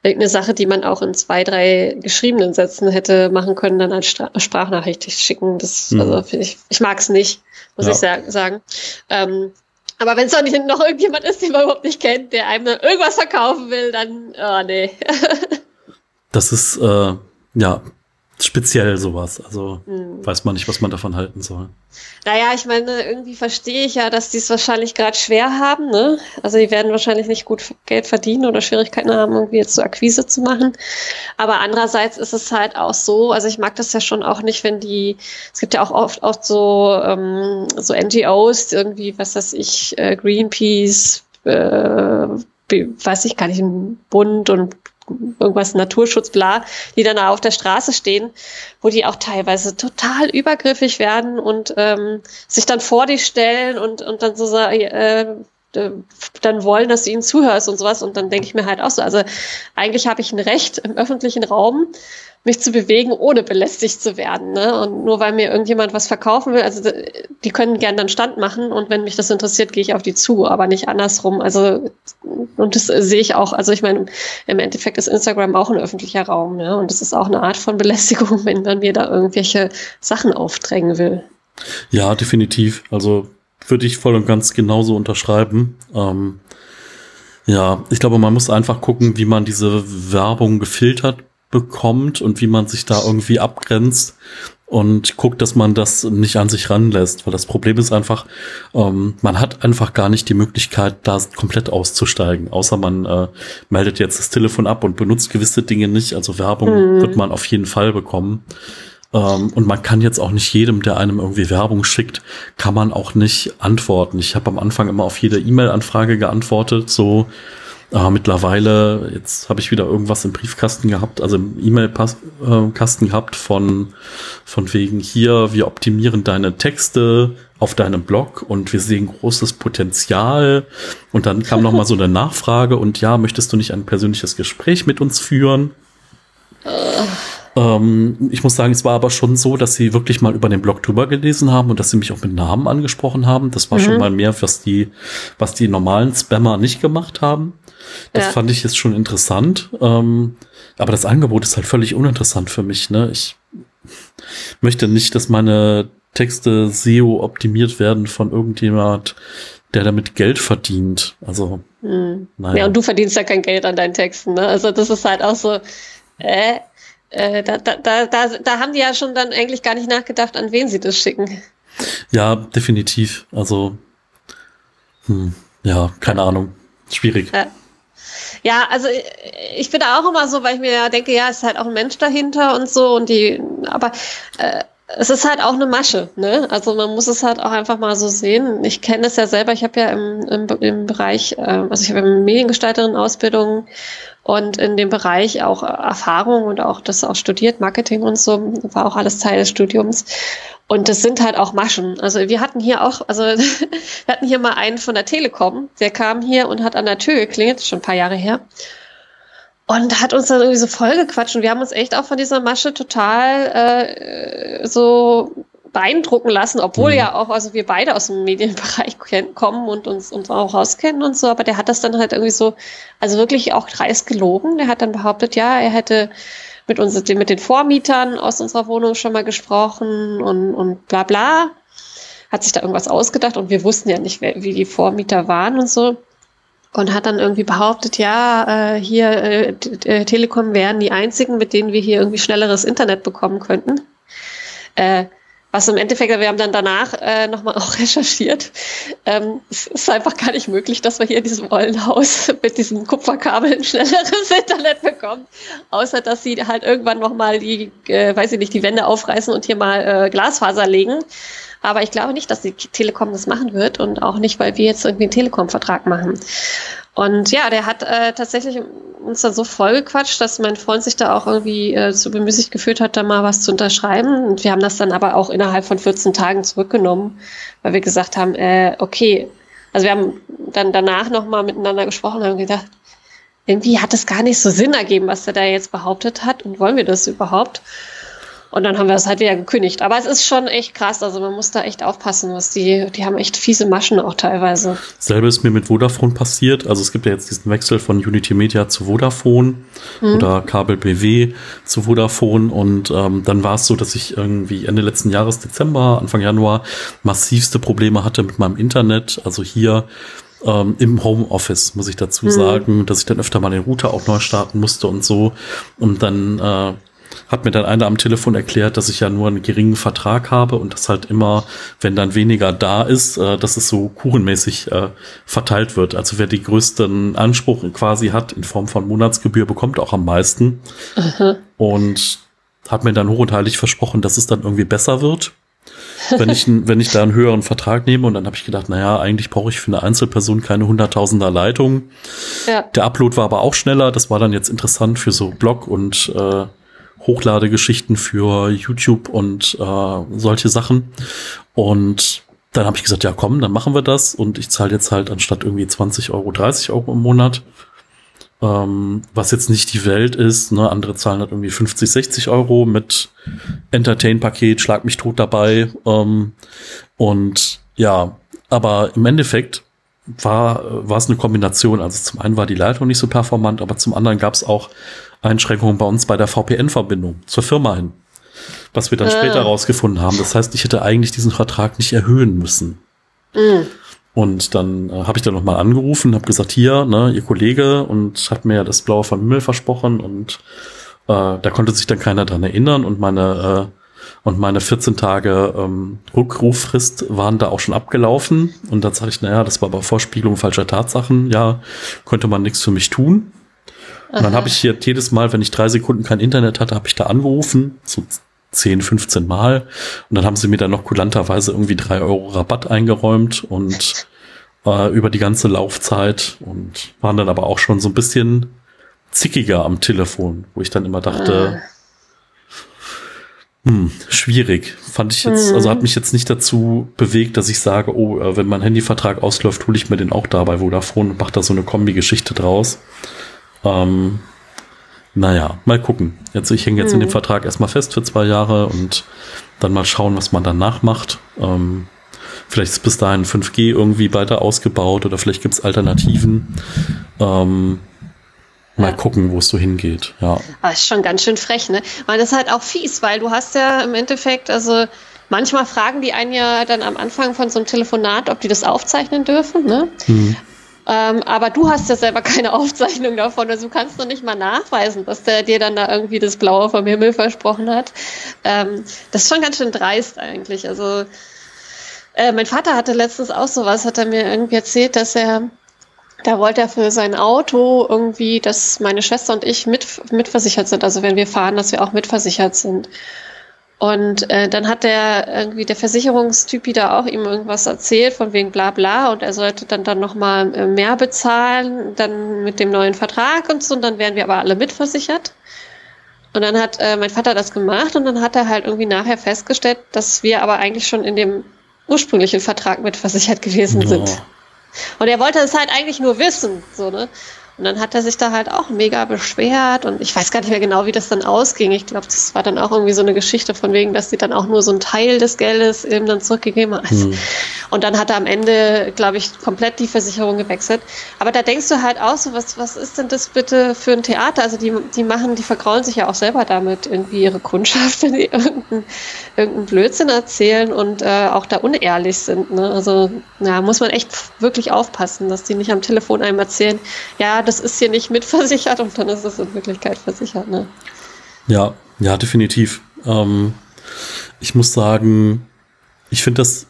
irgendeine Sache, die man auch in zwei, drei geschriebenen Sätzen hätte machen können, dann als Sprachnachricht schicken. Das, mhm. also ich, ich mag es nicht, muss ja. ich sagen. Ähm, aber wenn es nicht noch irgendjemand ist, den man überhaupt nicht kennt, der einem irgendwas verkaufen will, dann, oh nee. <laughs> das ist, äh, ja, speziell sowas. Also hm. weiß man nicht, was man davon halten soll. Naja, ich meine, irgendwie verstehe ich ja, dass die es wahrscheinlich gerade schwer haben. Ne? Also die werden wahrscheinlich nicht gut Geld verdienen oder Schwierigkeiten haben, irgendwie jetzt so Akquise zu machen. Aber andererseits ist es halt auch so, also ich mag das ja schon auch nicht, wenn die, es gibt ja auch oft, oft so, ähm, so NGOs, irgendwie, was weiß ich, äh, Greenpeace, äh, weiß ich gar nicht, ein Bund und irgendwas Naturschutz, bla, die dann auf der Straße stehen, wo die auch teilweise total übergriffig werden und ähm, sich dann vor dich stellen und, und dann so sagen, äh, dann wollen, dass du ihnen zuhörst und sowas. Und dann denke ich mir halt auch so, also eigentlich habe ich ein Recht im öffentlichen Raum, mich zu bewegen, ohne belästigt zu werden. Ne? Und nur weil mir irgendjemand was verkaufen will, also die können gerne dann Stand machen und wenn mich das interessiert, gehe ich auf die zu, aber nicht andersrum. Also und das sehe ich auch. Also ich meine, im Endeffekt ist Instagram auch ein öffentlicher Raum, ne? Und das ist auch eine Art von Belästigung, <laughs> wenn man mir da irgendwelche Sachen aufdrängen will. Ja, definitiv. Also würde ich voll und ganz genauso unterschreiben. Ähm, ja, ich glaube, man muss einfach gucken, wie man diese Werbung gefiltert bekommt und wie man sich da irgendwie abgrenzt und guckt, dass man das nicht an sich ranlässt. Weil das Problem ist einfach, ähm, man hat einfach gar nicht die Möglichkeit, da komplett auszusteigen. Außer man äh, meldet jetzt das Telefon ab und benutzt gewisse Dinge nicht. Also Werbung mhm. wird man auf jeden Fall bekommen. Ähm, und man kann jetzt auch nicht jedem, der einem irgendwie Werbung schickt, kann man auch nicht antworten. Ich habe am Anfang immer auf jede E-Mail-Anfrage geantwortet, so äh, mittlerweile, jetzt habe ich wieder irgendwas im Briefkasten gehabt, also im E-Mail-Kasten gehabt von, von wegen hier, wir optimieren deine Texte auf deinem Blog und wir sehen großes Potenzial. Und dann kam noch mal so eine Nachfrage und ja, möchtest du nicht ein persönliches Gespräch mit uns führen? Ähm, ich muss sagen, es war aber schon so, dass sie wirklich mal über den Blog drüber gelesen haben und dass sie mich auch mit Namen angesprochen haben. Das war mhm. schon mal mehr, was die, was die normalen Spammer nicht gemacht haben. Das ja. fand ich jetzt schon interessant. Ähm, aber das Angebot ist halt völlig uninteressant für mich. Ne? Ich möchte nicht, dass meine Texte SEO optimiert werden von irgendjemand, der damit Geld verdient. Also, mhm. naja. Ja, und du verdienst ja kein Geld an deinen Texten. Ne? Also das ist halt auch so, äh, äh, da, da, da, da haben die ja schon dann eigentlich gar nicht nachgedacht, an wen sie das schicken. Ja, definitiv. Also, hm, ja, keine Ahnung. Schwierig. Ja. Ja, also ich bin da auch immer so, weil ich mir ja denke, ja, es ist halt auch ein Mensch dahinter und so und die, aber äh, es ist halt auch eine Masche, ne? Also man muss es halt auch einfach mal so sehen. Ich kenne es ja selber, ich habe ja im, im, im Bereich, äh, also ich habe eine Mediengestalterin-Ausbildung und in dem Bereich auch Erfahrung und auch das auch studiert, Marketing und so, war auch alles Teil des Studiums. Und das sind halt auch Maschen. Also wir hatten hier auch, also <laughs> wir hatten hier mal einen von der Telekom, der kam hier und hat an der Tür geklingelt, schon ein paar Jahre her. Und hat uns dann irgendwie so vollgequatscht und wir haben uns echt auch von dieser Masche total äh, so beeindrucken lassen, obwohl mhm. ja auch, also wir beide aus dem Medienbereich kommen und uns, uns auch rauskennen und so, aber der hat das dann halt irgendwie so, also wirklich auch dreist gelogen. Der hat dann behauptet, ja, er hätte mit uns, mit den Vormietern aus unserer Wohnung schon mal gesprochen und, und bla bla. Hat sich da irgendwas ausgedacht und wir wussten ja nicht, wer, wie die Vormieter waren und so. Und hat dann irgendwie behauptet, ja, äh, hier äh, äh, Telekom wären die einzigen, mit denen wir hier irgendwie schnelleres Internet bekommen könnten. Was im Endeffekt, wir haben dann danach nochmal <laughs> auch recherchiert. Ähm, es ist einfach gar nicht möglich, dass wir hier in diesem Rollenhaus <laughs> mit diesen Kupferkabeln schnelleres <laughs> Internet bekommen. Außer, dass sie halt irgendwann nochmal die, weiß ich nicht, die Wände aufreißen und hier mal Glasfaser legen. Aber ich glaube nicht, dass die Telekom das machen wird und auch nicht, weil wir jetzt irgendwie einen Telekom-Vertrag machen. Und ja, der hat äh, tatsächlich uns dann so vollgequatscht, dass mein Freund sich da auch irgendwie äh, so bemüßigt gefühlt hat, da mal was zu unterschreiben. Und wir haben das dann aber auch innerhalb von 14 Tagen zurückgenommen, weil wir gesagt haben, äh, okay, also wir haben dann danach nochmal miteinander gesprochen und haben gedacht, irgendwie hat es gar nicht so Sinn ergeben, was er da jetzt behauptet hat und wollen wir das überhaupt? Und dann haben wir es halt wieder gekündigt. Aber es ist schon echt krass. Also man muss da echt aufpassen, was die, die haben echt fiese Maschen auch teilweise. Selbe ist mir mit Vodafone passiert. Also es gibt ja jetzt diesen Wechsel von Unity Media zu Vodafone mhm. oder Kabel BW zu Vodafone. Und ähm, dann war es so, dass ich irgendwie Ende letzten Jahres, Dezember, Anfang Januar, massivste Probleme hatte mit meinem Internet. Also hier ähm, im Homeoffice, muss ich dazu mhm. sagen, dass ich dann öfter mal den Router auch neu starten musste und so. Und dann äh, hat mir dann einer am Telefon erklärt, dass ich ja nur einen geringen Vertrag habe und das halt immer, wenn dann weniger da ist, äh, dass es so kuchenmäßig äh, verteilt wird. Also wer die größten Anspruch quasi hat in Form von Monatsgebühr, bekommt auch am meisten. Aha. Und hat mir dann hoch und heilig versprochen, dass es dann irgendwie besser wird. wenn ich, wenn ich da einen höheren Vertrag nehme und dann habe ich gedacht, naja, eigentlich brauche ich für eine Einzelperson keine hunderttausender Leitung. Ja. Der Upload war aber auch schneller. Das war dann jetzt interessant für so Blog und äh, Hochladegeschichten für YouTube und äh, solche Sachen. Und dann habe ich gesagt, ja komm, dann machen wir das und ich zahle jetzt halt anstatt irgendwie 20 Euro 30 Euro im Monat. Ähm, was jetzt nicht die Welt ist, ne? andere zahlen halt irgendwie 50, 60 Euro mit Entertain-Paket, schlag mich tot dabei. Ähm, und ja, aber im Endeffekt war, war es eine Kombination. Also zum einen war die Leitung nicht so performant, aber zum anderen gab es auch Einschränkungen bei uns bei der VPN-Verbindung zur Firma hin. Was wir dann ah. später rausgefunden haben. Das heißt, ich hätte eigentlich diesen Vertrag nicht erhöhen müssen. Mhm. Und dann äh, habe ich dann nochmal angerufen, habe gesagt, hier, ne, ihr Kollege, und hat mir das blaue vom Himmel versprochen und äh, da konnte sich dann keiner dran erinnern und meine äh, und meine 14 Tage ähm, Rückruffrist waren da auch schon abgelaufen. Und dann sage ich, naja, das war aber Vorspiegelung falscher Tatsachen. Ja, konnte man nichts für mich tun. Und dann habe ich hier jedes Mal, wenn ich drei Sekunden kein Internet hatte, habe ich da angerufen, so 10, 15 Mal. Und dann haben sie mir dann noch kulanterweise irgendwie drei Euro Rabatt eingeräumt und äh, über die ganze Laufzeit und waren dann aber auch schon so ein bisschen zickiger am Telefon, wo ich dann immer dachte, ah. Hm, schwierig. Fand ich jetzt, also hat mhm. mich jetzt nicht dazu bewegt, dass ich sage, oh, äh, wenn mein Handyvertrag ausläuft, hole ich mir den auch da bei Vodafone und mache da so eine Kombi-Geschichte draus. Ähm, naja, mal gucken. Jetzt, ich hänge jetzt hm. in dem mhm. Vertrag erstmal fest für zwei Jahre und dann mal schauen, was man danach macht. Ähm, vielleicht ist bis dahin 5G irgendwie weiter ausgebaut oder vielleicht gibt's Alternativen. Ähm, Mal ja. gucken, wo es so hingeht, ja. Aber ist schon ganz schön frech, ne? Weil das ist halt auch fies, weil du hast ja im Endeffekt, also manchmal fragen die einen ja dann am Anfang von so einem Telefonat, ob die das aufzeichnen dürfen, ne? Mhm. Ähm, aber du hast ja selber <laughs> keine Aufzeichnung davon, also du kannst noch nicht mal nachweisen, dass der dir dann da irgendwie das Blaue vom Himmel versprochen hat. Ähm, das ist schon ganz schön dreist eigentlich. Also äh, mein Vater hatte letztens auch sowas, hat er mir irgendwie erzählt, dass er da wollte er für sein Auto irgendwie, dass meine Schwester und ich mit, mitversichert sind. Also wenn wir fahren, dass wir auch mitversichert sind. Und äh, dann hat der irgendwie der Versicherungstypi da auch ihm irgendwas erzählt von wegen bla bla und er sollte dann dann nochmal äh, mehr bezahlen, dann mit dem neuen Vertrag und so und dann wären wir aber alle mitversichert. Und dann hat äh, mein Vater das gemacht und dann hat er halt irgendwie nachher festgestellt, dass wir aber eigentlich schon in dem ursprünglichen Vertrag mitversichert gewesen oh. sind. Und er wollte es halt eigentlich nur wissen, so, ne? Und dann hat er sich da halt auch mega beschwert und ich weiß gar nicht mehr genau, wie das dann ausging. Ich glaube, das war dann auch irgendwie so eine Geschichte von wegen, dass sie dann auch nur so einen Teil des Geldes eben dann zurückgegeben hat. Mhm. Und dann hat er am Ende, glaube ich, komplett die Versicherung gewechselt. Aber da denkst du halt auch so, was, was ist denn das bitte für ein Theater? Also die, die machen, die vergraulen sich ja auch selber damit irgendwie ihre Kundschaft, <laughs> wenn die irgendeinen irgendein Blödsinn erzählen und äh, auch da unehrlich sind. Ne? Also ja, muss man echt wirklich aufpassen, dass die nicht am Telefon einem erzählen, ja, das ist hier nicht mitversichert und dann ist es in Wirklichkeit versichert. Ne? Ja, ja, definitiv. Ähm, ich muss sagen, ich finde das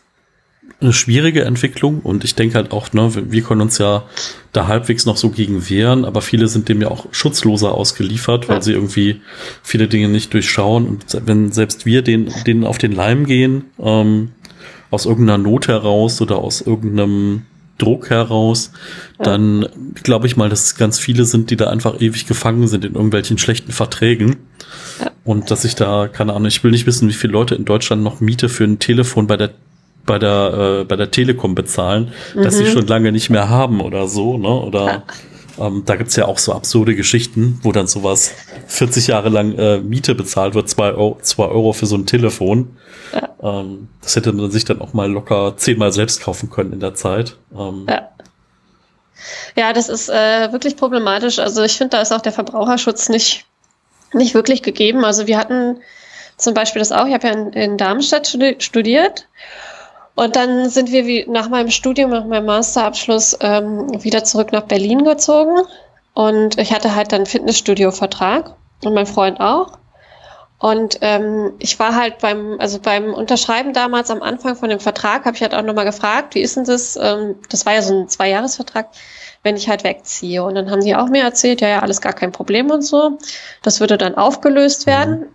eine schwierige Entwicklung und ich denke halt auch, ne, wir können uns ja da halbwegs noch so gegen wehren, aber viele sind dem ja auch schutzloser ausgeliefert, weil ja. sie irgendwie viele Dinge nicht durchschauen und wenn selbst wir den, denen auf den Leim gehen, ähm, aus irgendeiner Not heraus oder aus irgendeinem Druck heraus, ja. dann glaube ich mal, dass es ganz viele sind, die da einfach ewig gefangen sind in irgendwelchen schlechten Verträgen. Ja. Und dass ich da, keine Ahnung, ich will nicht wissen, wie viele Leute in Deutschland noch Miete für ein Telefon bei der bei der äh, bei der Telekom bezahlen, mhm. dass sie schon lange nicht mehr haben oder so, ne? Oder ja. Ähm, da gibt's ja auch so absurde Geschichten, wo dann sowas 40 Jahre lang äh, Miete bezahlt wird, zwei Euro, zwei Euro für so ein Telefon. Ja. Ähm, das hätte man sich dann auch mal locker zehnmal selbst kaufen können in der Zeit. Ähm, ja. ja, das ist äh, wirklich problematisch. Also ich finde, da ist auch der Verbraucherschutz nicht, nicht wirklich gegeben. Also wir hatten zum Beispiel das auch, ich habe ja in, in Darmstadt studiert und dann sind wir wie nach meinem Studium, nach meinem Masterabschluss ähm, wieder zurück nach Berlin gezogen. Und ich hatte halt dann Fitnessstudio-Vertrag und mein Freund auch. Und ähm, ich war halt beim, also beim Unterschreiben damals am Anfang von dem Vertrag, habe ich halt auch nochmal gefragt, wie ist denn das? Ähm, das war ja so ein Zweijahresvertrag, wenn ich halt wegziehe. Und dann haben die auch mir erzählt, ja, ja, alles gar kein Problem und so. Das würde dann aufgelöst werden.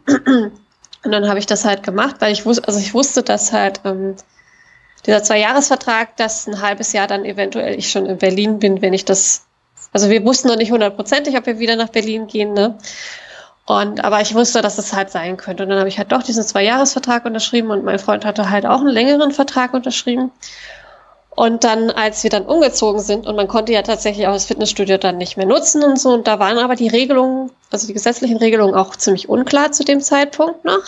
Und dann habe ich das halt gemacht, weil ich wusste, also ich wusste, dass halt ähm, dieser Zweijahresvertrag, dass ein halbes Jahr dann eventuell ich schon in Berlin bin, wenn ich das, also wir wussten noch nicht hundertprozentig, ob wir wieder nach Berlin gehen, ne? Und, aber ich wusste, dass es halt sein könnte. Und dann habe ich halt doch diesen Zwei-Jahres-Vertrag unterschrieben und mein Freund hatte halt auch einen längeren Vertrag unterschrieben. Und dann, als wir dann umgezogen sind und man konnte ja tatsächlich auch das Fitnessstudio dann nicht mehr nutzen und so, und da waren aber die Regelungen, also die gesetzlichen Regelungen auch ziemlich unklar zu dem Zeitpunkt noch.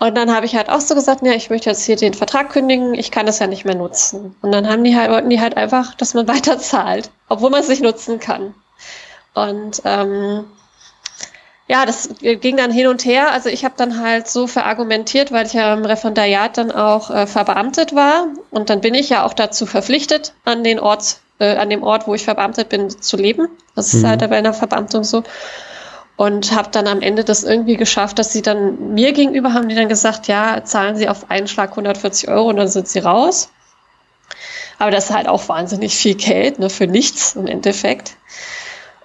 Und dann habe ich halt auch so gesagt, ja, ich möchte jetzt hier den Vertrag kündigen, ich kann das ja nicht mehr nutzen. Und dann haben die halt, wollten die halt einfach, dass man <laughs> weiter zahlt, obwohl man es nicht nutzen kann. Und ähm, ja, das ging dann hin und her. Also ich habe dann halt so verargumentiert, weil ich ja im Referendariat dann auch äh, verbeamtet war. Und dann bin ich ja auch dazu verpflichtet, an den Ort, äh, an dem Ort, wo ich verbeamtet bin, zu leben. Das ist mhm. halt bei einer Verbeamtung so. Und habe dann am Ende das irgendwie geschafft, dass sie dann mir gegenüber haben die dann gesagt, ja, zahlen Sie auf einen Schlag 140 Euro und dann sind Sie raus. Aber das ist halt auch wahnsinnig viel Geld, ne, für nichts im Endeffekt.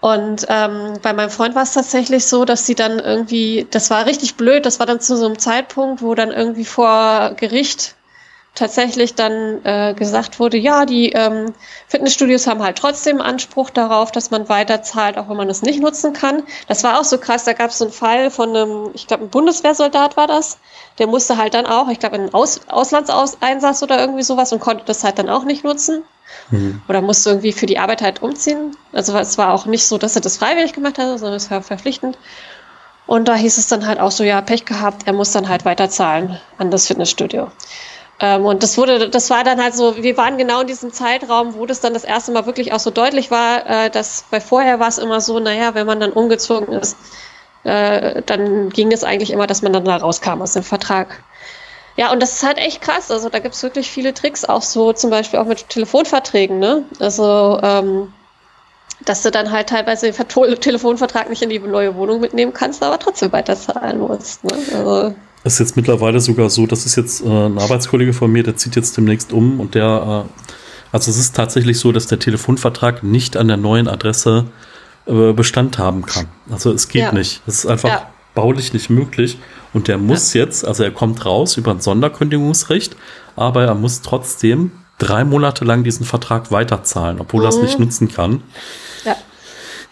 Und ähm, bei meinem Freund war es tatsächlich so, dass sie dann irgendwie, das war richtig blöd, das war dann zu so einem Zeitpunkt, wo dann irgendwie vor Gericht tatsächlich dann äh, gesagt wurde, ja, die ähm, Fitnessstudios haben halt trotzdem Anspruch darauf, dass man weiterzahlt, auch wenn man es nicht nutzen kann. Das war auch so krass, da gab es so einen Fall von einem, ich glaube, ein Bundeswehrsoldat war das, der musste halt dann auch, ich glaube, einen Aus Auslandseinsatz oder irgendwie sowas und konnte das halt dann auch nicht nutzen. Mhm. Oder musste irgendwie für die Arbeit halt umziehen. Also es war auch nicht so, dass er das freiwillig gemacht hat, sondern es war verpflichtend. Und da hieß es dann halt auch so, ja, Pech gehabt, er muss dann halt weiterzahlen an das Fitnessstudio. Ähm, und das wurde, das war dann halt so, wir waren genau in diesem Zeitraum, wo das dann das erste Mal wirklich auch so deutlich war, äh, dass, weil vorher war es immer so, naja, wenn man dann umgezogen ist, äh, dann ging es eigentlich immer, dass man dann da rauskam aus dem Vertrag. Ja, und das ist halt echt krass. Also da gibt es wirklich viele Tricks, auch so zum Beispiel auch mit Telefonverträgen, ne? Also, ähm, dass du dann halt teilweise den Telefonvertrag nicht in die neue Wohnung mitnehmen kannst, aber trotzdem weiterzahlen musst. Ne? Also, ist jetzt mittlerweile sogar so, das ist jetzt äh, ein Arbeitskollege von mir, der zieht jetzt demnächst um und der, äh, also es ist tatsächlich so, dass der Telefonvertrag nicht an der neuen Adresse äh, Bestand haben kann. Also es geht ja. nicht. Es ist einfach ja. baulich nicht möglich. Und der muss ja. jetzt, also er kommt raus über ein Sonderkündigungsrecht, aber er muss trotzdem drei Monate lang diesen Vertrag weiterzahlen, obwohl mhm. er es nicht nutzen kann.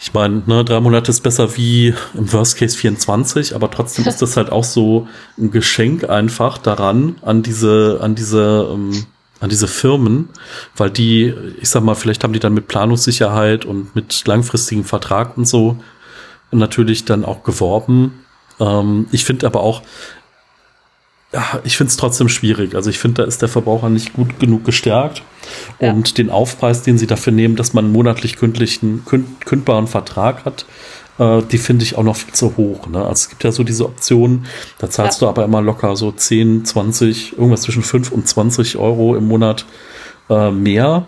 Ich meine, ne, drei Monate ist besser wie im Worst Case 24, aber trotzdem ist <laughs> das halt auch so ein Geschenk einfach daran, an diese, an diese, ähm, an diese Firmen, weil die, ich sag mal, vielleicht haben die dann mit Planungssicherheit und mit langfristigem Vertrag und so natürlich dann auch geworben. Ähm, ich finde aber auch, ich finde es trotzdem schwierig. Also ich finde, da ist der Verbraucher nicht gut genug gestärkt. Ja. Und den Aufpreis, den sie dafür nehmen, dass man einen monatlich kündlichen, künd, kündbaren Vertrag hat, äh, die finde ich auch noch viel zu hoch. Ne? Also es gibt ja so diese Optionen, da zahlst ja. du aber immer locker so 10, 20, irgendwas zwischen 5 und 20 Euro im Monat äh, mehr.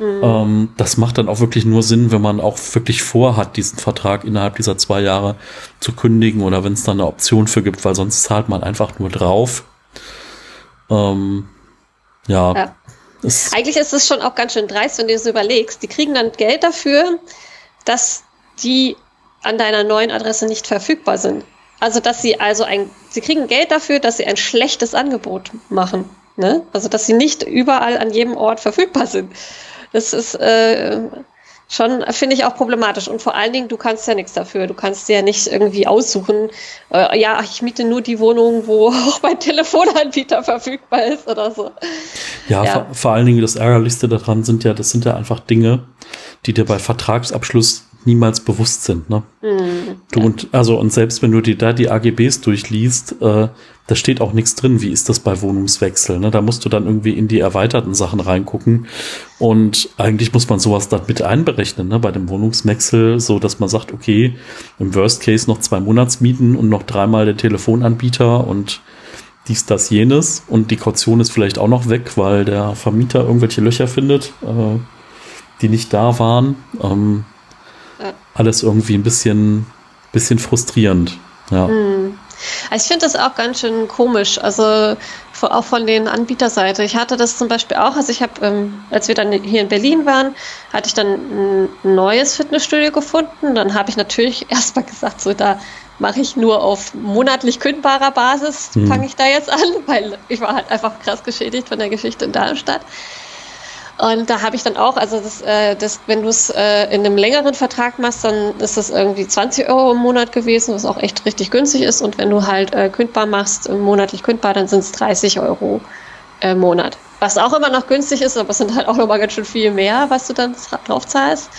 Mhm. Ähm, das macht dann auch wirklich nur Sinn, wenn man auch wirklich vorhat, diesen Vertrag innerhalb dieser zwei Jahre zu kündigen oder wenn es dann eine Option für gibt, weil sonst zahlt man einfach nur drauf. Ähm, ja. ja. Eigentlich ist es schon auch ganz schön dreist, wenn du das überlegst. Die kriegen dann Geld dafür, dass die an deiner neuen Adresse nicht verfügbar sind. Also, dass sie also ein, sie kriegen Geld dafür, dass sie ein schlechtes Angebot machen. Ne? Also, dass sie nicht überall an jedem Ort verfügbar sind. Das ist äh, schon, finde ich, auch problematisch. Und vor allen Dingen, du kannst ja nichts dafür. Du kannst ja nicht irgendwie aussuchen, äh, ja, ich miete nur die Wohnung, wo <laughs> auch mein Telefonanbieter verfügbar ist oder so. Ja, ja. Vor, vor allen Dingen das Ärgerlichste daran sind ja, das sind ja einfach Dinge, die dir bei Vertragsabschluss niemals bewusst sind. Ne? Mhm, du ja. und also und selbst wenn du dir da die AGBs durchliest, äh, da steht auch nichts drin. Wie ist das bei Wohnungswechsel? Ne? Da musst du dann irgendwie in die erweiterten Sachen reingucken und eigentlich muss man sowas dann mit einberechnen ne? bei dem Wohnungswechsel, so dass man sagt, okay, im Worst Case noch zwei Monatsmieten und noch dreimal der Telefonanbieter und dies, das, jenes und die Kaution ist vielleicht auch noch weg, weil der Vermieter irgendwelche Löcher findet, äh, die nicht da waren. Ähm, alles irgendwie ein bisschen, bisschen frustrierend. Ja. Hm. Also ich finde das auch ganz schön komisch, also auch von den Anbieterseite. Ich hatte das zum Beispiel auch, also ich habe, ähm, als wir dann hier in Berlin waren, hatte ich dann ein neues Fitnessstudio gefunden. Dann habe ich natürlich <laughs> erstmal gesagt, so da mache ich nur auf monatlich kündbarer Basis, hm. fange ich da jetzt an, <laughs> weil ich war halt einfach krass geschädigt von der Geschichte in Darmstadt. Und da habe ich dann auch, also das, äh, das, wenn du es äh, in einem längeren Vertrag machst, dann ist das irgendwie 20 Euro im Monat gewesen, was auch echt richtig günstig ist. Und wenn du halt äh, kündbar machst, monatlich kündbar, dann sind es 30 Euro im Monat. Was auch immer noch günstig ist, aber es sind halt auch nochmal ganz schön viel mehr, was du dann drauf zahlst.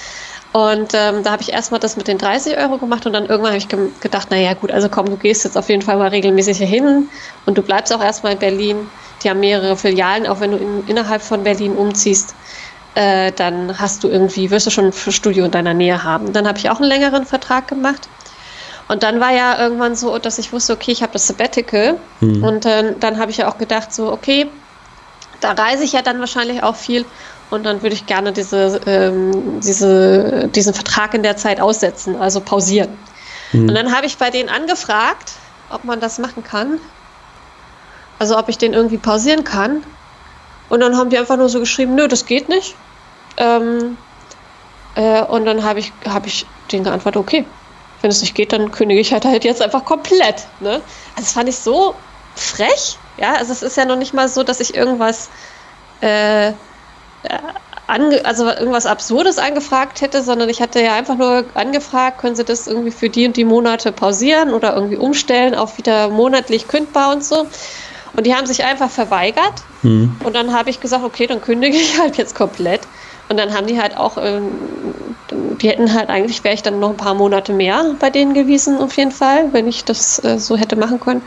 Und ähm, da habe ich erstmal das mit den 30 Euro gemacht und dann irgendwann habe ich ge gedacht, naja gut, also komm, du gehst jetzt auf jeden Fall mal regelmäßig hier hin und du bleibst auch erstmal in Berlin. Die haben mehrere Filialen, auch wenn du in, innerhalb von Berlin umziehst, äh, dann hast du irgendwie, wirst du schon ein Studio in deiner Nähe haben. Dann habe ich auch einen längeren Vertrag gemacht. Und dann war ja irgendwann so, dass ich wusste, okay, ich habe das Sabbatical. Mhm. Und äh, dann habe ich ja auch gedacht, so, okay, da reise ich ja dann wahrscheinlich auch viel und dann würde ich gerne diese, ähm, diese, diesen Vertrag in der Zeit aussetzen, also pausieren. Mhm. Und dann habe ich bei denen angefragt, ob man das machen kann. Also ob ich den irgendwie pausieren kann. Und dann haben die einfach nur so geschrieben, nö, das geht nicht. Ähm, äh, und dann habe ich, hab ich denen geantwortet, okay, wenn es nicht geht, dann kündige ich halt, halt jetzt einfach komplett. Ne? Also das fand ich so frech. Ja, also es ist ja noch nicht mal so, dass ich irgendwas äh, also irgendwas Absurdes angefragt hätte, sondern ich hatte ja einfach nur angefragt, können Sie das irgendwie für die und die Monate pausieren oder irgendwie umstellen auf wieder monatlich kündbar und so. Und die haben sich einfach verweigert. Mhm. Und dann habe ich gesagt, okay, dann kündige ich halt jetzt komplett. Und dann haben die halt auch, ähm, die hätten halt eigentlich, wäre ich dann noch ein paar Monate mehr bei denen gewesen, auf jeden Fall, wenn ich das äh, so hätte machen können.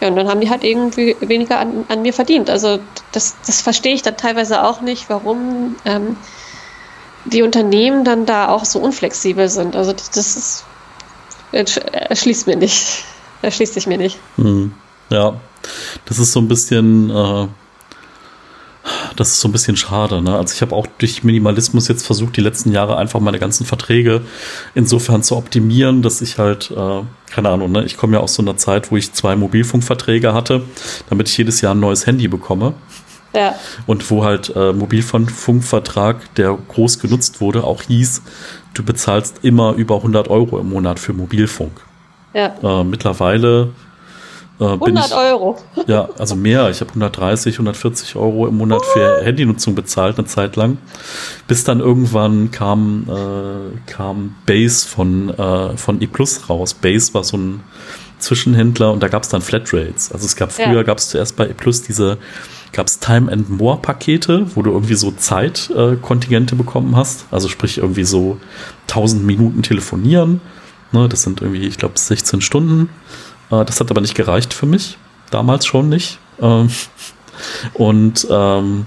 Ja, und dann haben die halt irgendwie weniger an, an mir verdient. Also das, das verstehe ich dann teilweise auch nicht, warum ähm, die Unternehmen dann da auch so unflexibel sind. Also das ist, erschließt mir nicht. <laughs> Erschließt sich mir nicht. Hm. Ja, das ist so ein bisschen äh, das ist so ein bisschen schade. Ne? Also ich habe auch durch Minimalismus jetzt versucht, die letzten Jahre einfach meine ganzen Verträge insofern zu optimieren, dass ich halt, äh, keine Ahnung, ne? ich komme ja aus so einer Zeit, wo ich zwei Mobilfunkverträge hatte, damit ich jedes Jahr ein neues Handy bekomme. Ja. Und wo halt äh, Mobilfunkvertrag, der groß genutzt wurde, auch hieß, du bezahlst immer über 100 Euro im Monat für Mobilfunk. Ja. Äh, mittlerweile äh, 100 ich, Euro. <laughs> Ja, also mehr. Ich habe 130, 140 Euro im Monat für Handynutzung bezahlt, eine Zeit lang. Bis dann irgendwann kam, äh, kam Base von, äh, von E Plus raus. Base war so ein Zwischenhändler und da gab es dann Flatrates. Also es gab früher, ja. gab es zuerst bei E Plus diese, gab es Time and More Pakete, wo du irgendwie so Zeitkontingente äh, bekommen hast. Also sprich irgendwie so 1000 Minuten telefonieren. Ne, das sind irgendwie, ich glaube, 16 Stunden. Äh, das hat aber nicht gereicht für mich. Damals schon nicht. Ähm, <laughs> und ähm,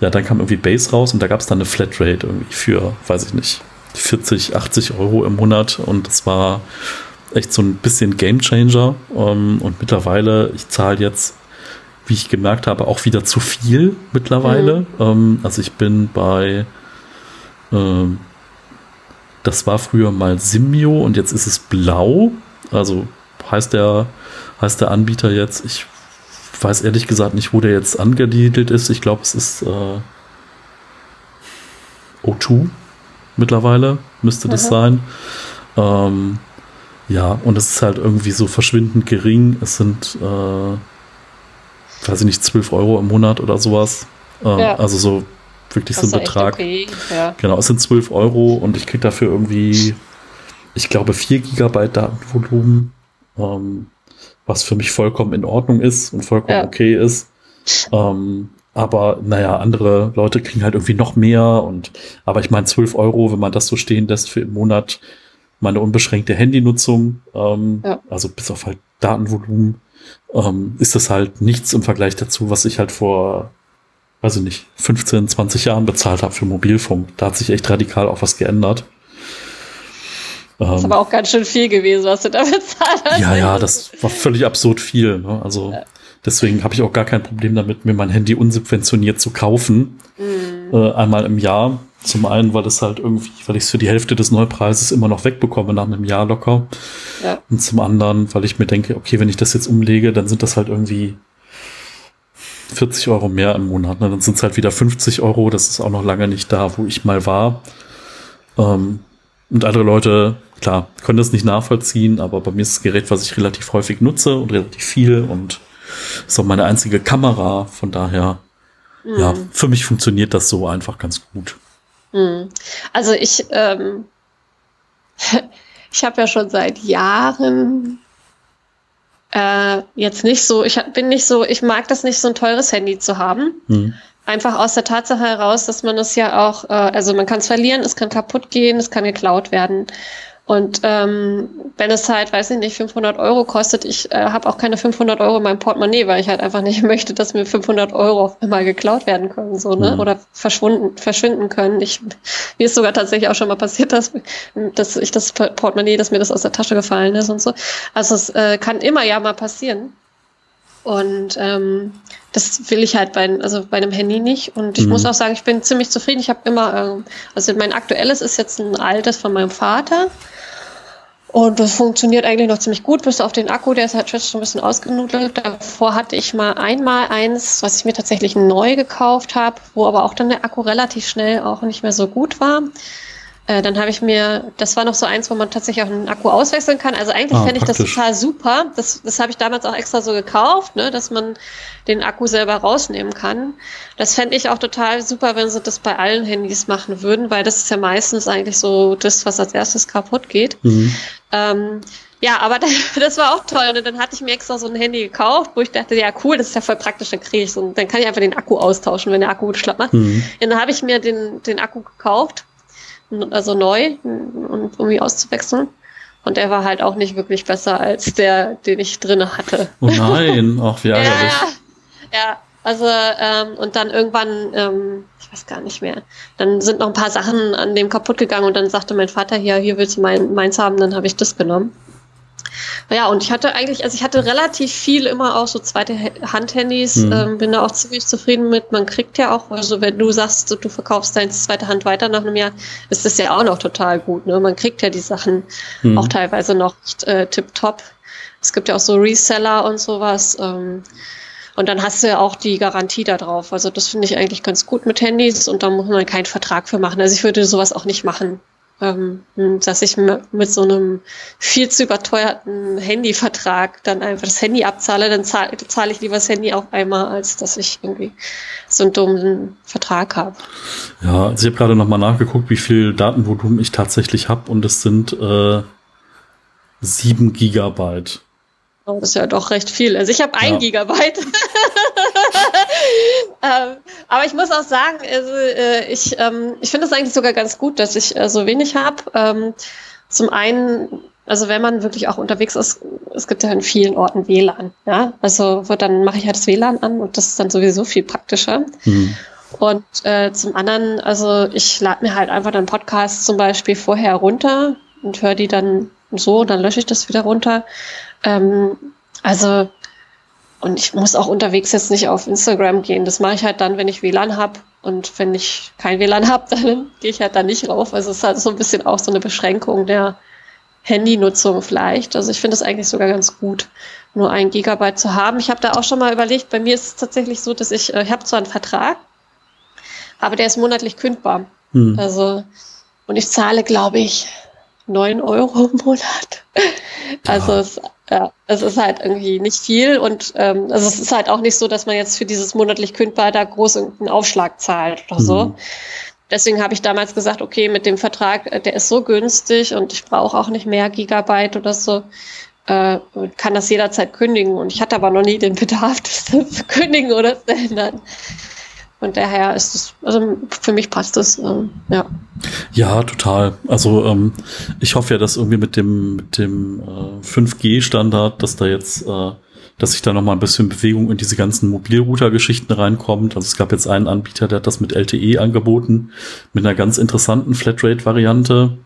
ja, dann kam irgendwie Base raus und da gab es dann eine Flatrate irgendwie für, weiß ich nicht, 40, 80 Euro im Monat und das war echt so ein bisschen Gamechanger. Ähm, und mittlerweile, ich zahle jetzt, wie ich gemerkt habe, auch wieder zu viel mittlerweile. Mhm. Ähm, also ich bin bei, ähm, das war früher mal Simio und jetzt ist es blau. Also heißt der, heißt der Anbieter jetzt. Ich weiß ehrlich gesagt nicht, wo der jetzt angesiedelt ist. Ich glaube, es ist äh, O2 mittlerweile, müsste das mhm. sein. Ähm, ja, und es ist halt irgendwie so verschwindend gering. Es sind, äh, weiß ich nicht, 12 Euro im Monat oder sowas. Ähm, ja. Also so wirklich das so ein Betrag. Okay. Ja. Genau, es sind 12 Euro und ich kriege dafür irgendwie, ich glaube, 4 Gigabyte Datenvolumen ähm, was für mich vollkommen in Ordnung ist und vollkommen ja. okay ist. Ähm, aber naja, andere Leute kriegen halt irgendwie noch mehr und aber ich meine 12 Euro, wenn man das so stehen lässt für im Monat meine unbeschränkte Handynutzung, ähm, ja. also bis auf halt Datenvolumen, ähm, ist das halt nichts im Vergleich dazu, was ich halt vor, weiß ich nicht, 15, 20 Jahren bezahlt habe für Mobilfunk. Da hat sich echt radikal auch was geändert. Das ist aber auch ganz schön viel gewesen, was du da <laughs> bezahlt hast. Ja, ja, das war völlig absurd viel. Ne? Also ja. deswegen habe ich auch gar kein Problem damit, mir mein Handy unsubventioniert zu kaufen. Mhm. Äh, einmal im Jahr. Zum einen, weil es halt irgendwie, weil ich es für die Hälfte des Neupreises immer noch wegbekomme nach einem Jahr locker. Ja. Und zum anderen, weil ich mir denke, okay, wenn ich das jetzt umlege, dann sind das halt irgendwie 40 Euro mehr im Monat. Ne? Dann sind es halt wieder 50 Euro. Das ist auch noch lange nicht da, wo ich mal war. Ähm, und andere Leute, klar, können das nicht nachvollziehen, aber bei mir ist das Gerät, was ich relativ häufig nutze und relativ viel und ist auch meine einzige Kamera. Von daher mhm. ja, für mich funktioniert das so einfach ganz gut. Mhm. Also ich, ähm, <laughs> ich habe ja schon seit Jahren äh, jetzt nicht so, ich bin nicht so, ich mag das nicht, so ein teures Handy zu haben. Mhm. Einfach aus der Tatsache heraus, dass man es ja auch, äh, also man kann es verlieren, es kann kaputt gehen, es kann geklaut werden. Und ähm, wenn es halt, weiß ich nicht, 500 Euro kostet, ich äh, habe auch keine 500 Euro in meinem Portemonnaie, weil ich halt einfach nicht <laughs> möchte, dass mir 500 Euro auf einmal geklaut werden können, so ne, mhm. oder verschwunden, verschwinden können. Ich, mir ist sogar tatsächlich auch schon mal passiert, dass, dass ich das Portemonnaie, dass mir das aus der Tasche gefallen ist und so. Also es äh, kann immer ja mal passieren. Und ähm, das will ich halt bei, also bei einem Handy nicht. Und ich mhm. muss auch sagen, ich bin ziemlich zufrieden. Ich habe immer, ähm, also mein aktuelles ist jetzt ein altes von meinem Vater. Und das funktioniert eigentlich noch ziemlich gut, bis auf den Akku, der ist halt schon ein bisschen ausgenudelt. Davor hatte ich mal einmal eins, was ich mir tatsächlich neu gekauft habe, wo aber auch dann der Akku relativ schnell auch nicht mehr so gut war. Äh, dann habe ich mir, das war noch so eins, wo man tatsächlich auch einen Akku auswechseln kann. Also eigentlich ah, fände ich das total super. Das, das habe ich damals auch extra so gekauft, ne, dass man den Akku selber rausnehmen kann. Das fände ich auch total super, wenn sie das bei allen Handys machen würden, weil das ist ja meistens eigentlich so das, was als erstes kaputt geht. Mhm. Ähm, ja, aber <laughs> das war auch toll. Und dann hatte ich mir extra so ein Handy gekauft, wo ich dachte, ja cool, das ist ja voll praktisch, dann kriege ich so, dann kann ich einfach den Akku austauschen, wenn der Akku schlapp macht. Mhm. Und dann habe ich mir den, den Akku gekauft also neu, um irgendwie auszuwechseln. Und der war halt auch nicht wirklich besser als der, den ich drinne hatte. Oh nein, ach wie <laughs> ärgerlich. ja, ja, also ähm, und dann irgendwann, ähm, ich weiß gar nicht mehr, dann sind noch ein paar Sachen an dem kaputt gegangen und dann sagte mein Vater hier, hier willst du mein, meins haben, dann habe ich das genommen. Ja, und ich hatte eigentlich, also ich hatte relativ viel immer auch so zweite Handhandys, mhm. ähm, bin da auch ziemlich zufrieden mit. Man kriegt ja auch, also wenn du sagst, du verkaufst deine zweite Hand weiter nach einem Jahr, ist das ja auch noch total gut. Ne? Man kriegt ja die Sachen mhm. auch teilweise noch äh, tipptopp. Es gibt ja auch so Reseller und sowas. Ähm, und dann hast du ja auch die Garantie da drauf. Also das finde ich eigentlich ganz gut mit Handys und da muss man keinen Vertrag für machen. Also ich würde sowas auch nicht machen ähm, dass ich mit so einem viel zu überteuerten Handyvertrag dann einfach das Handy abzahle, dann zahle, zahle ich lieber das Handy auch einmal, als dass ich irgendwie so einen dummen Vertrag habe. Ja, also ich habe gerade nochmal nachgeguckt, wie viel Datenvolumen ich tatsächlich habe und es sind äh, 7 Gigabyte. Oh, das ist ja doch recht viel. Also ich habe ein ja. Gigabyte. <laughs> ähm, aber ich muss auch sagen, also, äh, ich, ähm, ich finde es eigentlich sogar ganz gut, dass ich äh, so wenig habe. Ähm, zum einen, also wenn man wirklich auch unterwegs ist, es gibt ja in vielen Orten WLAN. Ja? Also wird, dann mache ich halt das WLAN an und das ist dann sowieso viel praktischer. Mhm. Und äh, zum anderen, also ich lade mir halt einfach dann Podcasts zum Beispiel vorher runter und höre die dann so, dann lösche ich das wieder runter. Ähm, also, und ich muss auch unterwegs jetzt nicht auf Instagram gehen. Das mache ich halt dann, wenn ich WLAN habe. Und wenn ich kein WLAN habe, <laughs> dann gehe ich halt da nicht rauf. Also es ist halt so ein bisschen auch so eine Beschränkung der Handynutzung vielleicht. Also ich finde es eigentlich sogar ganz gut, nur ein Gigabyte zu haben. Ich habe da auch schon mal überlegt, bei mir ist es tatsächlich so, dass ich, äh, ich habe zwar einen Vertrag, aber der ist monatlich kündbar. Hm. Also, und ich zahle, glaube ich, neun Euro im Monat. <laughs> Also es, ja, es ist halt irgendwie nicht viel und ähm, also es ist halt auch nicht so, dass man jetzt für dieses monatlich kündbar da groß irgendeinen Aufschlag zahlt oder mhm. so. Deswegen habe ich damals gesagt, okay, mit dem Vertrag, äh, der ist so günstig und ich brauche auch nicht mehr Gigabyte oder so, äh, kann das jederzeit kündigen. Und ich hatte aber noch nie den Bedarf, <laughs> das zu kündigen oder zu ändern. Von daher ist es, also für mich passt es, ähm, ja. Ja, total. Also ähm, ich hoffe ja, dass irgendwie mit dem, mit dem äh, 5G-Standard, dass da jetzt, äh, dass sich da noch mal ein bisschen Bewegung in diese ganzen Mobilrouter-Geschichten reinkommt. Also es gab jetzt einen Anbieter, der hat das mit LTE angeboten, mit einer ganz interessanten Flatrate-Variante.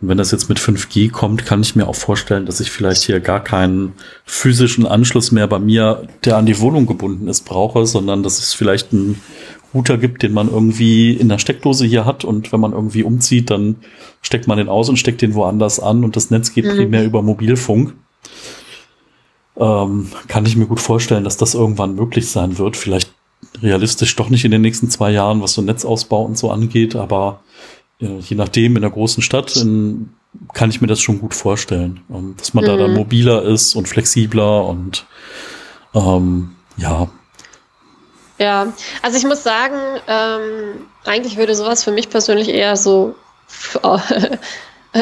Und wenn das jetzt mit 5G kommt, kann ich mir auch vorstellen, dass ich vielleicht hier gar keinen physischen Anschluss mehr bei mir, der an die Wohnung gebunden ist, brauche, sondern dass es vielleicht ein Router gibt, den man irgendwie in der Steckdose hier hat und wenn man irgendwie umzieht, dann steckt man den aus und steckt den woanders an und das Netz geht mhm. primär über Mobilfunk. Ähm, kann ich mir gut vorstellen, dass das irgendwann möglich sein wird. Vielleicht realistisch doch nicht in den nächsten zwei Jahren, was so Netzausbau und so angeht, aber äh, je nachdem in der großen Stadt in, kann ich mir das schon gut vorstellen, ähm, dass man mhm. da dann mhm. mobiler ist und flexibler und ähm, ja, Ja, also ich muss sagen, ähm, eigentlich würde sowas für mich persönlich eher so <laughs>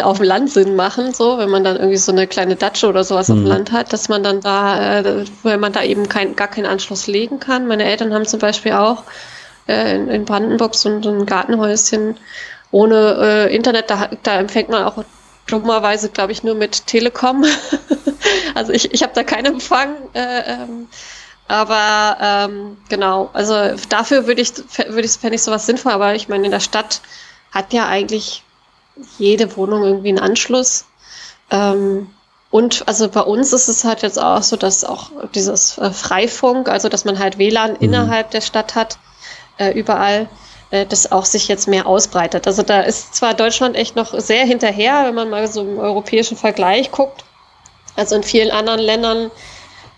auf dem Land Sinn machen, so, wenn man dann irgendwie so eine kleine Datsche oder sowas mhm. auf dem mhm. Land hat, dass man dann da, äh, wenn man da eben kein, gar keinen Anschluss legen kann. Meine Eltern haben zum Beispiel auch äh, in, in, Brandenburg so, ein Gartenhäuschen ohne äh, Internet, da, da empfängt man auch dummerweise, glaube ich, nur mit Telekom. <laughs> also ich, ich habe da keinen Empfang. Äh, ähm, aber ähm, genau, also dafür würde ich, würde ich, fände ich sowas sinnvoll, aber ich meine, in der Stadt hat ja eigentlich jede Wohnung irgendwie einen Anschluss. Ähm, und also bei uns ist es halt jetzt auch so, dass auch dieses äh, Freifunk, also dass man halt WLAN mhm. innerhalb der Stadt hat, äh, überall, äh, das auch sich jetzt mehr ausbreitet. Also da ist zwar Deutschland echt noch sehr hinterher, wenn man mal so im europäischen Vergleich guckt. Also in vielen anderen Ländern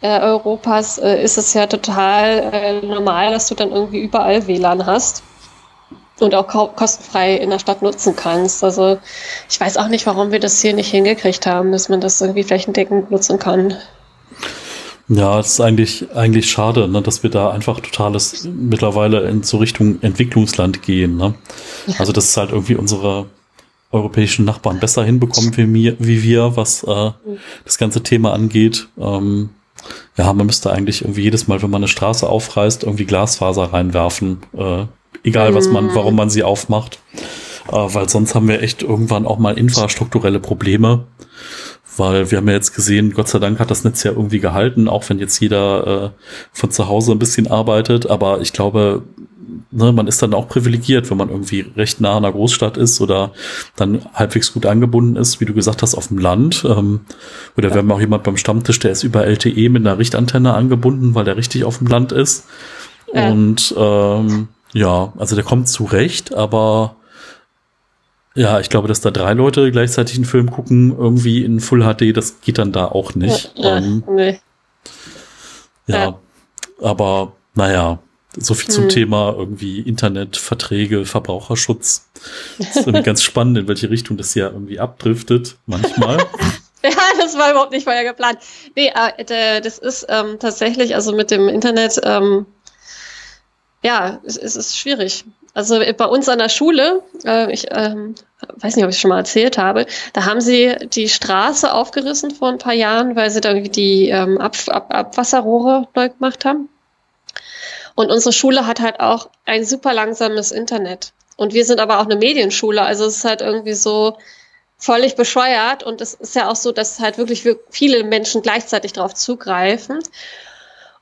äh, Europas äh, ist es ja total äh, normal, dass du dann irgendwie überall WLAN hast und auch kostenfrei in der Stadt nutzen kannst. Also ich weiß auch nicht, warum wir das hier nicht hingekriegt haben, dass man das irgendwie flächendeckend nutzen kann. Ja, es ist eigentlich, eigentlich schade, ne, dass wir da einfach totales mittlerweile in so Richtung Entwicklungsland gehen. Ne? Also, dass es halt irgendwie unsere europäischen Nachbarn besser hinbekommen wie, mir, wie wir, was äh, das ganze Thema angeht. Ähm, ja, man müsste eigentlich irgendwie jedes Mal, wenn man eine Straße aufreißt, irgendwie Glasfaser reinwerfen. Äh, egal, was man, warum man sie aufmacht. Äh, weil sonst haben wir echt irgendwann auch mal infrastrukturelle Probleme weil wir haben ja jetzt gesehen, Gott sei Dank hat das Netz ja irgendwie gehalten, auch wenn jetzt jeder äh, von zu Hause ein bisschen arbeitet. Aber ich glaube, ne, man ist dann auch privilegiert, wenn man irgendwie recht nah an einer Großstadt ist oder dann halbwegs gut angebunden ist, wie du gesagt hast, auf dem Land. Ähm, oder ja. wir haben auch jemand beim Stammtisch, der ist über LTE mit einer Richtantenne angebunden, weil der richtig auf dem Land ist. Ja. Und ähm, ja, also der kommt zurecht, aber ja, ich glaube, dass da drei Leute gleichzeitig einen Film gucken, irgendwie in Full HD, das geht dann da auch nicht. Ja, ähm, nee. ja, ja, aber naja, so viel zum hm. Thema irgendwie Internet, Verträge, Verbraucherschutz. Das ist irgendwie ganz spannend, in welche Richtung das ja irgendwie abdriftet, manchmal. <laughs> Ja, das war überhaupt nicht vorher geplant. Nee, äh, das ist ähm, tatsächlich, also mit dem Internet, ähm, ja, es, es ist schwierig. Also bei uns an der Schule, äh, ich ähm, weiß nicht, ob ich schon mal erzählt habe, da haben sie die Straße aufgerissen vor ein paar Jahren, weil sie da irgendwie die ähm, Ab Ab Abwasserrohre neu gemacht haben. Und unsere Schule hat halt auch ein super langsames Internet. Und wir sind aber auch eine Medienschule, also es ist halt irgendwie so völlig bescheuert. Und es ist ja auch so, dass halt wirklich viele Menschen gleichzeitig darauf zugreifen.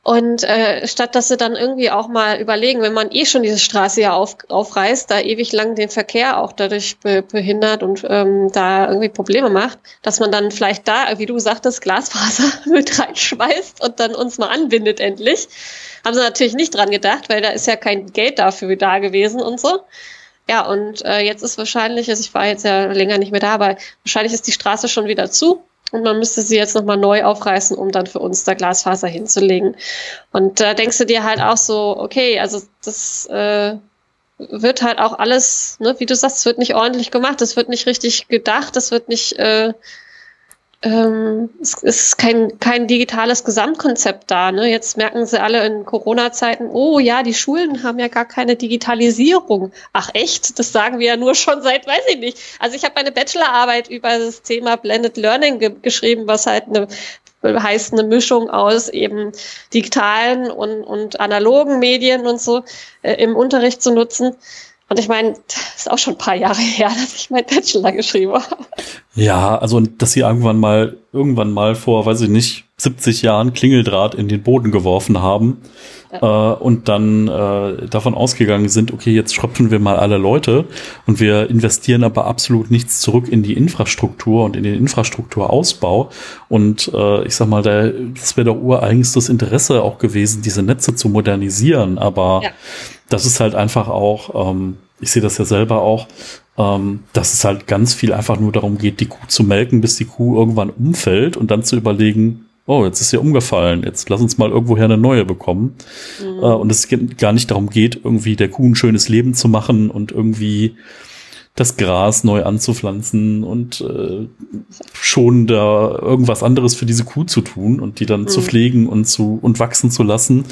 Und äh, statt dass sie dann irgendwie auch mal überlegen, wenn man eh schon diese Straße ja auf, aufreißt, da ewig lang den Verkehr auch dadurch be behindert und ähm, da irgendwie Probleme macht, dass man dann vielleicht da, wie du sagtest, Glasfaser <laughs> mit reinschmeißt und dann uns mal anbindet endlich. Haben sie natürlich nicht dran gedacht, weil da ist ja kein Geld dafür da gewesen und so. Ja, und äh, jetzt ist wahrscheinlich, also ich war jetzt ja länger nicht mehr da, aber wahrscheinlich ist die Straße schon wieder zu und man müsste sie jetzt nochmal neu aufreißen, um dann für uns da Glasfaser hinzulegen. Und da denkst du dir halt auch so, okay, also das äh, wird halt auch alles, ne, wie du sagst, es wird nicht ordentlich gemacht, es wird nicht richtig gedacht, es wird nicht äh, ähm, es ist kein, kein digitales Gesamtkonzept da. Ne? Jetzt merken sie alle in Corona-Zeiten, oh ja, die Schulen haben ja gar keine Digitalisierung. Ach echt? Das sagen wir ja nur schon seit, weiß ich nicht. Also ich habe eine Bachelorarbeit über das Thema Blended Learning ge geschrieben, was halt eine heißt eine Mischung aus eben digitalen und, und analogen Medien und so äh, im Unterricht zu nutzen. Und ich meine, das ist auch schon ein paar Jahre <laughs> her, dass ich mein Bachelor geschrieben habe. Ja, also dass sie irgendwann mal, irgendwann mal vor, weiß ich nicht, 70 Jahren Klingeldraht in den Boden geworfen haben ja. äh, und dann äh, davon ausgegangen sind, okay, jetzt schröpfen wir mal alle Leute und wir investieren aber absolut nichts zurück in die Infrastruktur und in den Infrastrukturausbau. Und äh, ich sag mal, da, das wäre doch ureigens das Interesse auch gewesen, diese Netze zu modernisieren. Aber ja. das ist halt einfach auch, ähm, ich sehe das ja selber auch, ähm, dass es halt ganz viel einfach nur darum geht, die Kuh zu melken, bis die Kuh irgendwann umfällt und dann zu überlegen, oh, jetzt ist sie umgefallen, jetzt lass uns mal irgendwoher eine neue bekommen. Mhm. Äh, und es gar nicht darum geht, irgendwie der Kuh ein schönes Leben zu machen und irgendwie das Gras neu anzupflanzen und äh, schon da irgendwas anderes für diese Kuh zu tun und die dann mhm. zu pflegen und zu und wachsen zu lassen.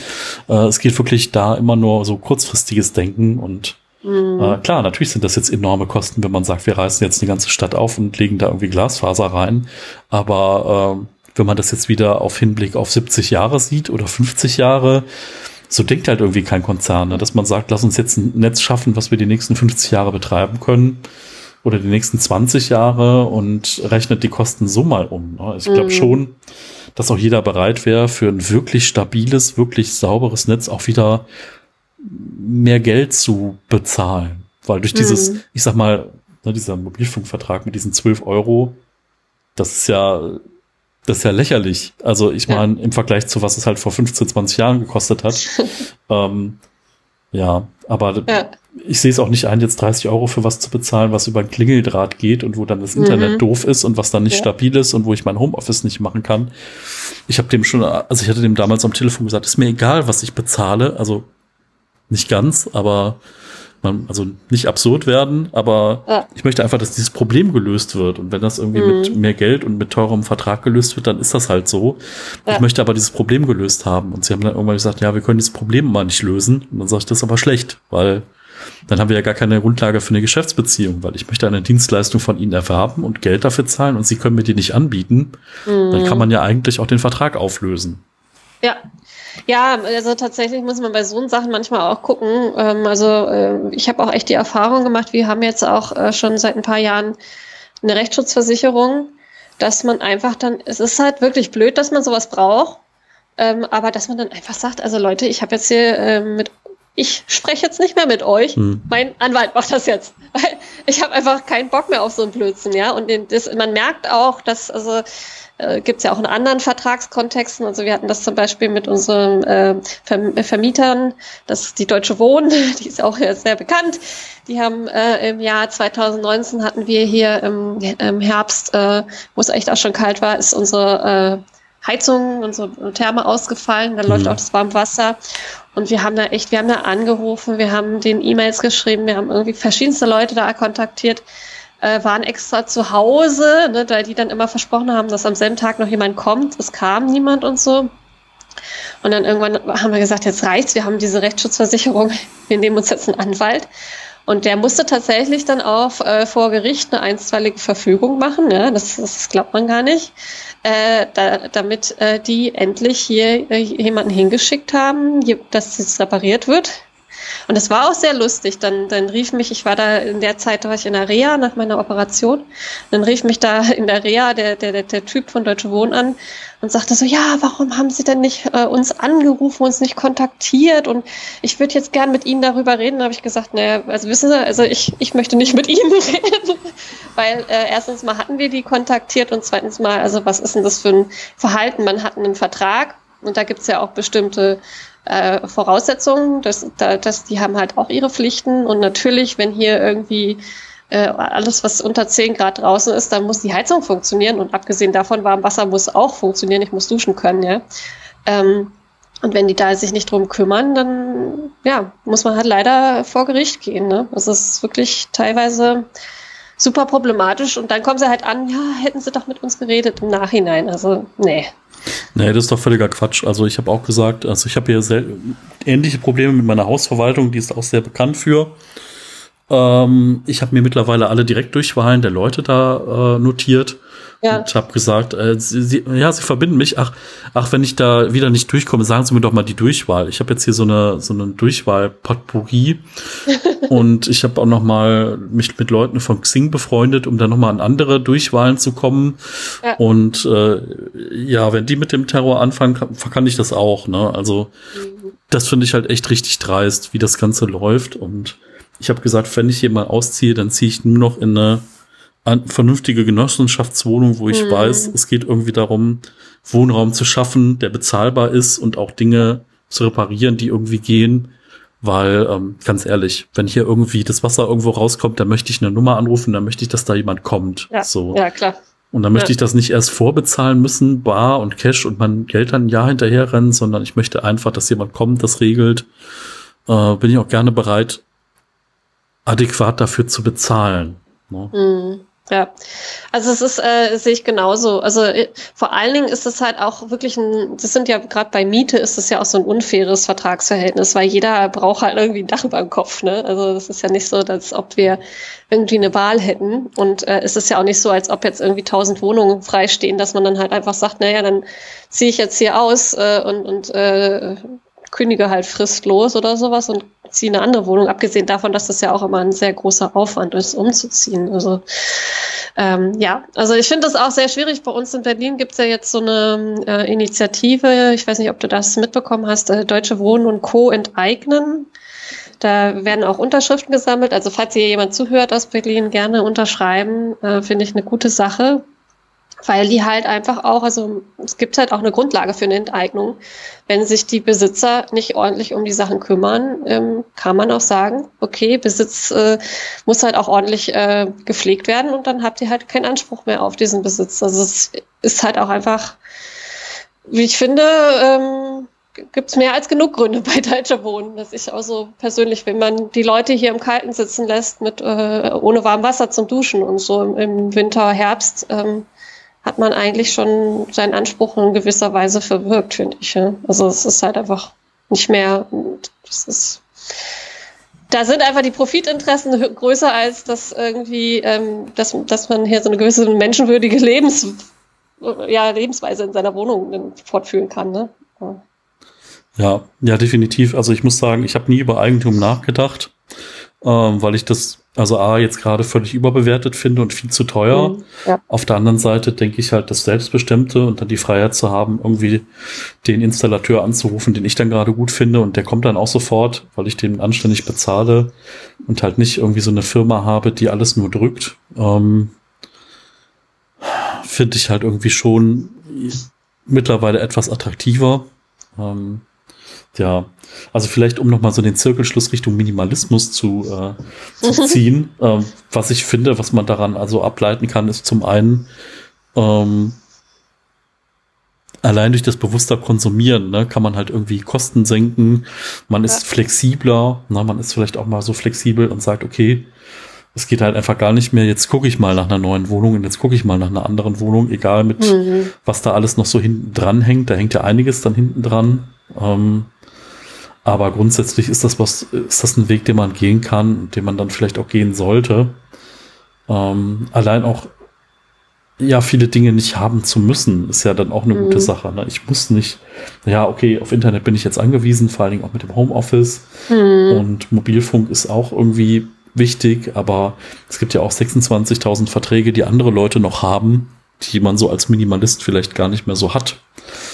Äh, es geht wirklich da immer nur so kurzfristiges Denken und mhm. äh, klar, natürlich sind das jetzt enorme Kosten, wenn man sagt, wir reißen jetzt die ganze Stadt auf und legen da irgendwie Glasfaser rein. Aber äh, wenn man das jetzt wieder auf Hinblick auf 70 Jahre sieht oder 50 Jahre, so denkt halt irgendwie kein Konzern, ne? dass man sagt, lass uns jetzt ein Netz schaffen, was wir die nächsten 50 Jahre betreiben können oder die nächsten 20 Jahre und rechnet die Kosten so mal um. Ne? Ich glaube mhm. schon, dass auch jeder bereit wäre, für ein wirklich stabiles, wirklich sauberes Netz auch wieder mehr Geld zu bezahlen. Weil durch dieses, mhm. ich sag mal, ne, dieser Mobilfunkvertrag mit diesen 12 Euro, das ist ja das ist ja lächerlich. Also ich ja. meine, im Vergleich zu was es halt vor 15, 20 Jahren gekostet hat. <laughs> ähm, ja, aber ja. ich sehe es auch nicht ein, jetzt 30 Euro für was zu bezahlen, was über ein Klingeldraht geht und wo dann das Internet mhm. doof ist und was dann nicht ja. stabil ist und wo ich mein Homeoffice nicht machen kann. Ich habe dem schon, also ich hatte dem damals am Telefon gesagt, ist mir egal, was ich bezahle. Also nicht ganz, aber man, also nicht absurd werden, aber ja. ich möchte einfach, dass dieses Problem gelöst wird. Und wenn das irgendwie mhm. mit mehr Geld und mit teurem Vertrag gelöst wird, dann ist das halt so. Ja. Ich möchte aber dieses Problem gelöst haben. Und sie haben dann irgendwann gesagt, ja, wir können dieses Problem mal nicht lösen. Und dann sage ich, das ist aber schlecht, weil dann haben wir ja gar keine Grundlage für eine Geschäftsbeziehung, weil ich möchte eine Dienstleistung von ihnen erwerben und Geld dafür zahlen und sie können mir die nicht anbieten. Mhm. Dann kann man ja eigentlich auch den Vertrag auflösen. Ja, ja, also tatsächlich muss man bei so Sachen manchmal auch gucken. Ähm, also äh, ich habe auch echt die Erfahrung gemacht, wir haben jetzt auch äh, schon seit ein paar Jahren eine Rechtsschutzversicherung, dass man einfach dann, es ist halt wirklich blöd, dass man sowas braucht, ähm, aber dass man dann einfach sagt, also Leute, ich habe jetzt hier äh, mit ich spreche jetzt nicht mehr mit euch. Hm. Mein Anwalt macht das jetzt. <laughs> ich habe einfach keinen Bock mehr auf so einen Blödsinn, ja. Und das, man merkt auch, dass also äh, gibt es ja auch in anderen Vertragskontexten. Also wir hatten das zum Beispiel mit unseren äh, Vermietern, das ist die Deutsche Wohnen, <laughs> die ist auch sehr bekannt. Die haben äh, im Jahr 2019 hatten wir hier im, im Herbst, äh, wo es echt auch schon kalt war, ist unsere äh, Heizung, unsere Therme ausgefallen, da mhm. läuft auch das warme Wasser. Und wir haben da echt, wir haben da angerufen, wir haben den E-Mails geschrieben, wir haben irgendwie verschiedenste Leute da kontaktiert äh, waren extra zu Hause, ne, weil die dann immer versprochen haben, dass am selben Tag noch jemand kommt. Es kam niemand und so. Und dann irgendwann haben wir gesagt, jetzt reicht's, wir haben diese Rechtsschutzversicherung, wir nehmen uns jetzt einen Anwalt. Und der musste tatsächlich dann auch äh, vor Gericht eine einstweilige Verfügung machen, ja, das, das glaubt man gar nicht, äh, da, damit äh, die endlich hier äh, jemanden hingeschickt haben, dass es repariert wird. Und es war auch sehr lustig. Dann, dann rief mich, ich war da in der Zeit, war ich in der Reha nach meiner Operation. Dann rief mich da <laughs> in der Reha der, der, der, der Typ von Deutsche Wohnen an und sagte so, ja, warum haben Sie denn nicht äh, uns angerufen, uns nicht kontaktiert? Und ich würde jetzt gern mit Ihnen darüber reden. Da habe ich gesagt, naja, also wissen Sie, also ich, ich möchte nicht mit Ihnen <laughs> reden. Weil äh, erstens mal hatten wir die kontaktiert und zweitens mal, also was ist denn das für ein Verhalten? Man hat einen Vertrag und da gibt es ja auch bestimmte äh, Voraussetzungen, dass, da, dass die haben halt auch ihre Pflichten und natürlich, wenn hier irgendwie äh, alles, was unter 10 Grad draußen ist, dann muss die Heizung funktionieren und abgesehen davon, warm Wasser muss auch funktionieren, ich muss duschen können, ja. Ähm, und wenn die da sich nicht drum kümmern, dann ja, muss man halt leider vor Gericht gehen. Ne? Das ist wirklich teilweise super problematisch. Und dann kommen sie halt an, ja, hätten sie doch mit uns geredet im Nachhinein. Also, nee, Nee, das ist doch völliger Quatsch. Also ich habe auch gesagt, also ich habe hier ähnliche Probleme mit meiner Hausverwaltung, die ist auch sehr bekannt für. Ähm, ich habe mir mittlerweile alle Direktdurchwahlen der Leute da äh, notiert. Ja. Und habe gesagt, äh, sie, sie, ja, sie verbinden mich. Ach, ach, wenn ich da wieder nicht durchkomme, sagen Sie mir doch mal die Durchwahl. Ich habe jetzt hier so eine so eine Durchwahl Potpourri <laughs> und ich habe auch noch mal mich mit Leuten von Xing befreundet, um dann noch mal an andere Durchwahlen zu kommen. Ja. Und äh, ja, wenn die mit dem Terror anfangen, kann, kann ich das auch. Ne? Also mhm. das finde ich halt echt richtig dreist, wie das Ganze läuft. Und ich habe gesagt, wenn ich hier mal ausziehe, dann ziehe ich nur noch in eine eine vernünftige Genossenschaftswohnung, wo ich mhm. weiß, es geht irgendwie darum, Wohnraum zu schaffen, der bezahlbar ist und auch Dinge zu reparieren, die irgendwie gehen. Weil, ähm, ganz ehrlich, wenn hier irgendwie das Wasser irgendwo rauskommt, dann möchte ich eine Nummer anrufen, dann möchte ich, dass da jemand kommt. Ja, so. ja klar. Und dann möchte ja. ich das nicht erst vorbezahlen müssen, bar und Cash und mein Geld dann ein Jahr hinterher rennen, sondern ich möchte einfach, dass jemand kommt, das regelt. Äh, bin ich auch gerne bereit, adäquat dafür zu bezahlen. Ne? Mhm. Ja, also es ist, äh, sehe ich genauso. Also äh, vor allen Dingen ist es halt auch wirklich ein, das sind ja gerade bei Miete ist es ja auch so ein unfaires Vertragsverhältnis, weil jeder braucht halt irgendwie ein Dach über dem Kopf. Ne? Also das ist ja nicht so, als ob wir irgendwie eine Wahl hätten. Und äh, es ist ja auch nicht so, als ob jetzt irgendwie tausend Wohnungen freistehen, dass man dann halt einfach sagt, naja, dann ziehe ich jetzt hier aus äh, und, und äh, kündige halt fristlos oder sowas und ziehe eine andere Wohnung, abgesehen davon, dass das ja auch immer ein sehr großer Aufwand ist, umzuziehen. Also ähm, ja, also ich finde das auch sehr schwierig. Bei uns in Berlin gibt es ja jetzt so eine äh, Initiative, ich weiß nicht, ob du das mitbekommen hast, äh, Deutsche Wohnen und Co. enteignen. Da werden auch Unterschriften gesammelt. Also falls hier jemand zuhört aus Berlin, gerne unterschreiben. Äh, Finde ich eine gute Sache weil die halt einfach auch, also es gibt halt auch eine Grundlage für eine Enteignung. Wenn sich die Besitzer nicht ordentlich um die Sachen kümmern, ähm, kann man auch sagen, okay, Besitz äh, muss halt auch ordentlich äh, gepflegt werden und dann habt ihr halt keinen Anspruch mehr auf diesen Besitz. Also es ist halt auch einfach, wie ich finde, ähm, gibt es mehr als genug Gründe <laughs> bei Deutscher Wohnen, dass ich auch so persönlich, wenn man die Leute hier im Kalten sitzen lässt mit äh, ohne warm Wasser zum Duschen und so im, Winter, Herbst, ähm, hat man eigentlich schon seinen Anspruch in gewisser Weise verwirkt, finde ich. Ja. Also es ist halt einfach nicht mehr, das ist, da sind einfach die Profitinteressen größer als das irgendwie, ähm, dass, dass man hier so eine gewisse menschenwürdige Lebens, ja, Lebensweise in seiner Wohnung fortführen kann. Ne? Ja. ja, ja, definitiv. Also ich muss sagen, ich habe nie über Eigentum nachgedacht, ähm, weil ich das also A, jetzt gerade völlig überbewertet finde und viel zu teuer. Mhm, ja. Auf der anderen Seite denke ich halt, das Selbstbestimmte und dann die Freiheit zu haben, irgendwie den Installateur anzurufen, den ich dann gerade gut finde und der kommt dann auch sofort, weil ich den anständig bezahle und halt nicht irgendwie so eine Firma habe, die alles nur drückt. Ähm, finde ich halt irgendwie schon mittlerweile etwas attraktiver. Ähm, ja, also vielleicht um nochmal so den Zirkelschluss Richtung Minimalismus zu, äh, zu <laughs> ziehen, ähm, was ich finde, was man daran also ableiten kann, ist zum einen ähm, allein durch das bewusster Konsumieren, ne, kann man halt irgendwie Kosten senken, man ist ja. flexibler, na, man ist vielleicht auch mal so flexibel und sagt, okay, es geht halt einfach gar nicht mehr, jetzt gucke ich mal nach einer neuen Wohnung und jetzt gucke ich mal nach einer anderen Wohnung, egal mit mhm. was da alles noch so hinten dran hängt, da hängt ja einiges dann hinten dran. Ähm, aber grundsätzlich ist das was, ist das ein Weg, den man gehen kann, den man dann vielleicht auch gehen sollte. Ähm, allein auch, ja, viele Dinge nicht haben zu müssen, ist ja dann auch eine mhm. gute Sache. Ne? Ich muss nicht, ja, okay, auf Internet bin ich jetzt angewiesen, vor allen Dingen auch mit dem Homeoffice. Mhm. Und Mobilfunk ist auch irgendwie wichtig, aber es gibt ja auch 26.000 Verträge, die andere Leute noch haben, die man so als Minimalist vielleicht gar nicht mehr so hat.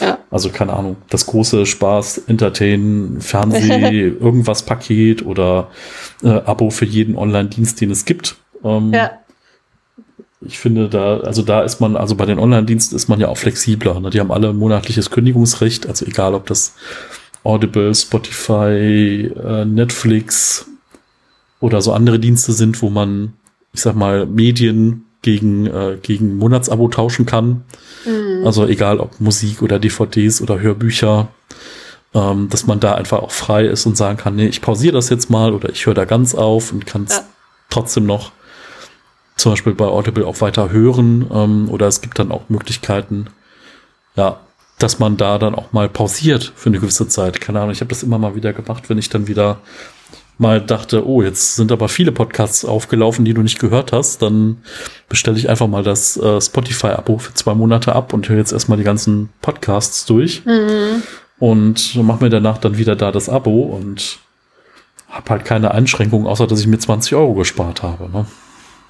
Ja. Also keine Ahnung, das große Spaß, Entertain, Fernseh, <laughs> irgendwas Paket oder äh, Abo für jeden Online-Dienst, den es gibt. Ähm, ja. Ich finde da, also da ist man, also bei den Online-Diensten ist man ja auch flexibler. Ne? Die haben alle monatliches Kündigungsrecht, also egal ob das Audible, Spotify, äh, Netflix oder so andere Dienste sind, wo man, ich sag mal, Medien gegen, äh, gegen Monatsabo tauschen kann. Mhm. Also egal ob Musik oder DVDs oder Hörbücher, ähm, dass man da einfach auch frei ist und sagen kann, nee, ich pausiere das jetzt mal oder ich höre da ganz auf und kann es ja. trotzdem noch zum Beispiel bei Audible auch weiter hören. Ähm, oder es gibt dann auch Möglichkeiten, ja, dass man da dann auch mal pausiert für eine gewisse Zeit. Keine Ahnung, ich habe das immer mal wieder gemacht, wenn ich dann wieder mal dachte, oh, jetzt sind aber viele Podcasts aufgelaufen, die du nicht gehört hast, dann bestelle ich einfach mal das äh, Spotify-Abo für zwei Monate ab und höre jetzt erstmal die ganzen Podcasts durch mhm. und mache mir danach dann wieder da das Abo und habe halt keine Einschränkungen, außer dass ich mir 20 Euro gespart habe. Ne?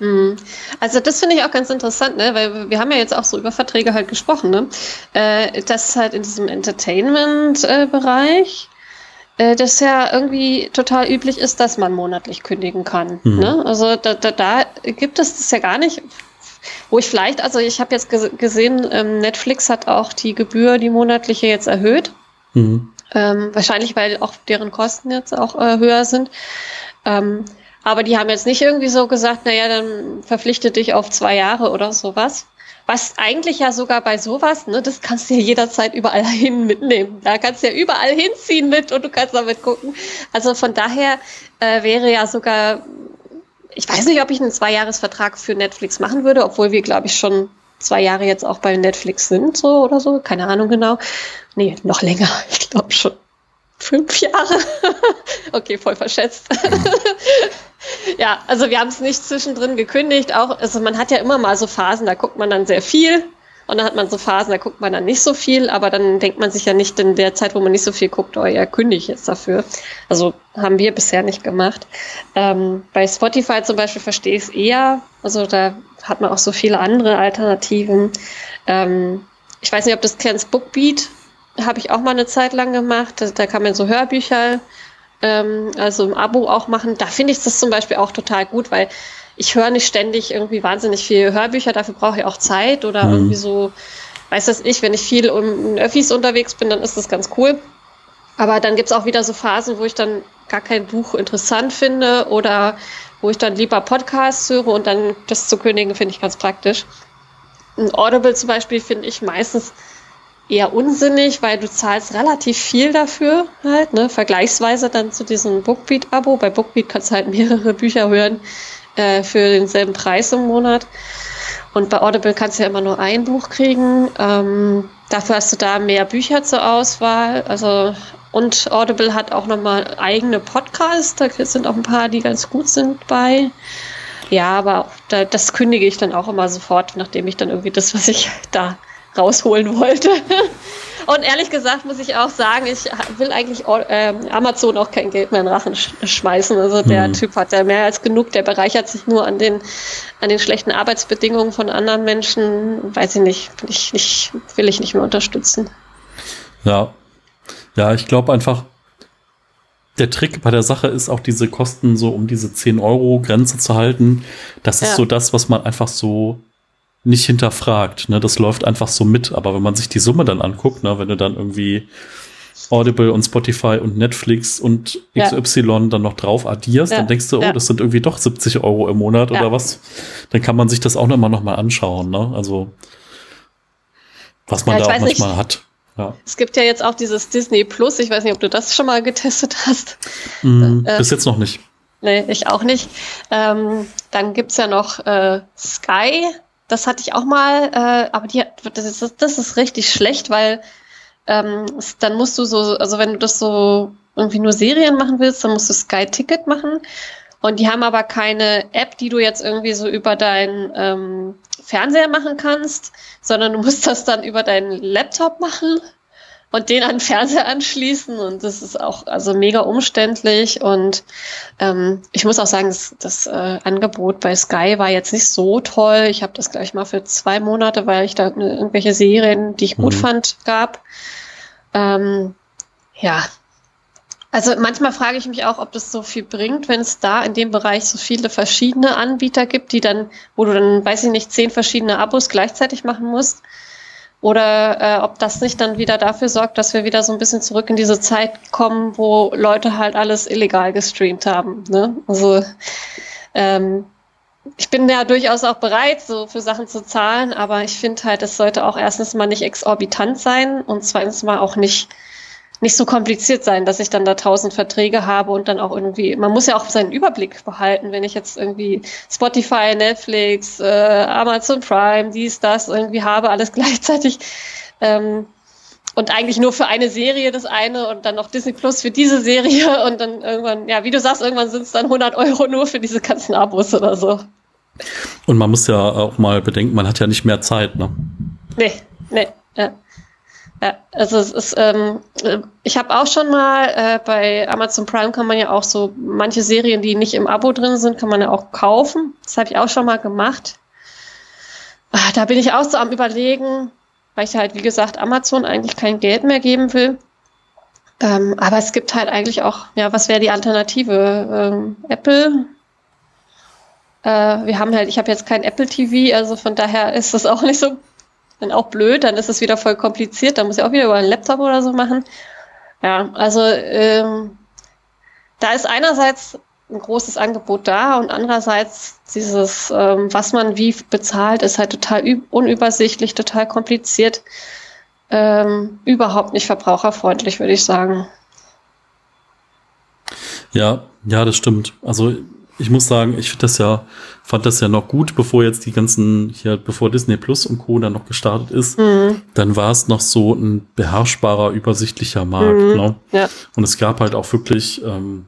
Mhm. Also das finde ich auch ganz interessant, ne? weil wir haben ja jetzt auch so über Verträge halt gesprochen, ne? Äh, dass halt in diesem Entertainment-Bereich äh, das ja irgendwie total üblich ist, dass man monatlich kündigen kann. Mhm. Ne? Also da, da, da gibt es das ja gar nicht. Wo ich vielleicht, also ich habe jetzt gesehen, ähm, Netflix hat auch die Gebühr, die monatliche jetzt erhöht. Mhm. Ähm, wahrscheinlich, weil auch deren Kosten jetzt auch äh, höher sind. Ähm, aber die haben jetzt nicht irgendwie so gesagt, naja, dann verpflichte dich auf zwei Jahre oder sowas. Was eigentlich ja sogar bei sowas, ne, das kannst du ja jederzeit überall <laughs> hin mitnehmen. Da kannst du ja überall hinziehen mit und du kannst damit gucken. Also von daher äh, wäre ja sogar ich weiß nicht, ob ich einen Zweijahresvertrag für Netflix machen würde, obwohl wir, glaube ich, schon zwei Jahre jetzt auch bei Netflix sind, so oder so. Keine Ahnung genau. Nee, noch länger. <laughs> Ich glaube schon fünf Jahre. <laughs> okay, voll verschätzt. <laughs> ja, also wir haben es nicht zwischendrin gekündigt. Auch, also man hat ja immer mal so Phasen, da guckt man dann sehr viel. Und dann hat man so Phasen, da guckt man dann nicht so viel, aber dann denkt man sich ja nicht in der Zeit, wo man nicht so viel guckt, oh ja, kündige ich jetzt dafür. Also haben wir bisher nicht gemacht. Ähm, bei Spotify zum Beispiel verstehe ich es eher. Also da hat man auch so viele andere Alternativen. Ähm, ich weiß nicht, ob das kennst, Bookbeat habe ich auch mal eine Zeit lang gemacht. Da, da kann man so Hörbücher, ähm, also im Abo auch machen. Da finde ich das zum Beispiel auch total gut, weil ich höre nicht ständig irgendwie wahnsinnig viele Hörbücher, dafür brauche ich auch Zeit oder mhm. irgendwie so, weiß das ich, wenn ich viel um in Öffis unterwegs bin, dann ist das ganz cool. Aber dann gibt es auch wieder so Phasen, wo ich dann gar kein Buch interessant finde oder wo ich dann lieber Podcasts höre und dann das zu kündigen, finde ich ganz praktisch. Ein Audible zum Beispiel finde ich meistens eher unsinnig, weil du zahlst relativ viel dafür halt, ne, vergleichsweise dann zu diesem Bookbeat-Abo. Bei Bookbeat kannst du halt <laughs> mehrere Bücher hören äh, für denselben Preis im Monat. Und bei Audible kannst du ja immer nur ein Buch kriegen. Ähm, dafür hast du da mehr Bücher zur Auswahl. Also und Audible hat auch nochmal eigene Podcasts. Da sind auch ein paar, die ganz gut sind bei. Ja, aber da, das kündige ich dann auch immer sofort, nachdem ich dann irgendwie das, was ich <laughs> da rausholen wollte. <laughs> Und ehrlich gesagt muss ich auch sagen, ich will eigentlich äh, Amazon auch kein Geld mehr in Rachen sch schmeißen. Also der hm. Typ hat ja mehr als genug, der bereichert sich nur an den, an den schlechten Arbeitsbedingungen von anderen Menschen. Weiß ich nicht, will ich nicht, will ich nicht mehr unterstützen. Ja. Ja, ich glaube einfach, der Trick bei der Sache ist auch diese Kosten so um diese 10 Euro Grenze zu halten. Das ist ja. so das, was man einfach so nicht hinterfragt. Ne? Das läuft einfach so mit. Aber wenn man sich die Summe dann anguckt, ne, wenn du dann irgendwie Audible und Spotify und Netflix und XY ja. dann noch drauf addierst, ja. dann denkst du, oh, ja. das sind irgendwie doch 70 Euro im Monat oder was. Dann kann man sich das auch immer noch mal anschauen. Ne? Also was man da auch manchmal nicht. hat. Ja. Es gibt ja jetzt auch dieses Disney Plus. Ich weiß nicht, ob du das schon mal getestet hast. Mm, äh, bis jetzt noch nicht. Nee, ich auch nicht. Ähm, dann gibt's ja noch äh, Sky. Das hatte ich auch mal, äh, aber die, das, ist, das ist richtig schlecht, weil ähm, dann musst du so, also wenn du das so irgendwie nur Serien machen willst, dann musst du Sky Ticket machen. Und die haben aber keine App, die du jetzt irgendwie so über deinen ähm, Fernseher machen kannst, sondern du musst das dann über deinen Laptop machen und den an den Fernseher anschließen und das ist auch also mega umständlich und ähm, ich muss auch sagen, das, das äh, Angebot bei Sky war jetzt nicht so toll. Ich habe das gleich mal für zwei Monate, weil ich da irgendwelche Serien, die ich gut mhm. fand, gab. Ähm, ja, also manchmal frage ich mich auch, ob das so viel bringt, wenn es da in dem Bereich so viele verschiedene Anbieter gibt, die dann, wo du dann, weiß ich nicht, zehn verschiedene Abos gleichzeitig machen musst. Oder äh, ob das nicht dann wieder dafür sorgt, dass wir wieder so ein bisschen zurück in diese Zeit kommen, wo Leute halt alles illegal gestreamt haben. Ne? Also ähm, ich bin ja durchaus auch bereit, so für Sachen zu zahlen, aber ich finde halt, es sollte auch erstens mal nicht exorbitant sein und zweitens mal auch nicht nicht so kompliziert sein, dass ich dann da tausend Verträge habe und dann auch irgendwie, man muss ja auch seinen Überblick behalten, wenn ich jetzt irgendwie Spotify, Netflix, äh, Amazon Prime, dies, das irgendwie habe, alles <laughs> gleichzeitig. Ähm, und eigentlich nur für eine Serie das eine und dann noch Disney Plus für diese Serie <laughs> und dann irgendwann, ja, wie du sagst, irgendwann sind es dann 100 Euro nur für diese ganzen Abos oder so. Und man muss ja auch mal bedenken, man hat ja nicht mehr Zeit, ne? Nee, nee, ja. Ja, also es ist, ähm, ich habe auch schon mal äh, bei Amazon Prime kann man ja auch so manche Serien, die nicht im Abo drin sind, kann man ja auch kaufen. Das habe ich auch schon mal gemacht. Ah, da bin ich auch so am überlegen, weil ich halt, wie gesagt, Amazon eigentlich kein Geld mehr geben will. Ähm, aber es gibt halt eigentlich auch, ja, was wäre die Alternative? Ähm, Apple. Äh, wir haben halt, ich habe jetzt kein Apple TV, also von daher ist das auch nicht so dann auch blöd, dann ist es wieder voll kompliziert, dann muss ich auch wieder über einen Laptop oder so machen. Ja, also ähm, da ist einerseits ein großes Angebot da und andererseits dieses, ähm, was man wie bezahlt, ist halt total unübersichtlich, total kompliziert, ähm, überhaupt nicht verbraucherfreundlich, würde ich sagen. Ja, ja, das stimmt. Also ich muss sagen, ich finde das ja, fand das ja noch gut, bevor jetzt die ganzen, hier, bevor Disney Plus und Co. dann noch gestartet ist, mhm. dann war es noch so ein beherrschbarer, übersichtlicher Markt. Mhm. Ne? Ja. Und es gab halt auch wirklich ähm,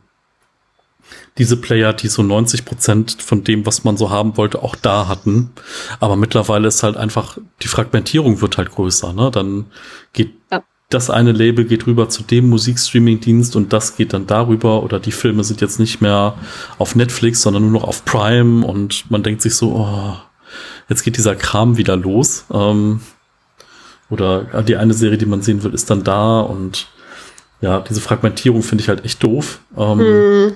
diese Player, die so 90 Prozent von dem, was man so haben wollte, auch da hatten. Aber mittlerweile ist halt einfach, die Fragmentierung wird halt größer. Ne? Dann geht ja das eine Label geht rüber zu dem Musikstreaming-Dienst und das geht dann darüber oder die Filme sind jetzt nicht mehr auf Netflix, sondern nur noch auf Prime und man denkt sich so, oh, jetzt geht dieser Kram wieder los. Ähm, oder die eine Serie, die man sehen will, ist dann da und ja, diese Fragmentierung finde ich halt echt doof. Ähm, hm.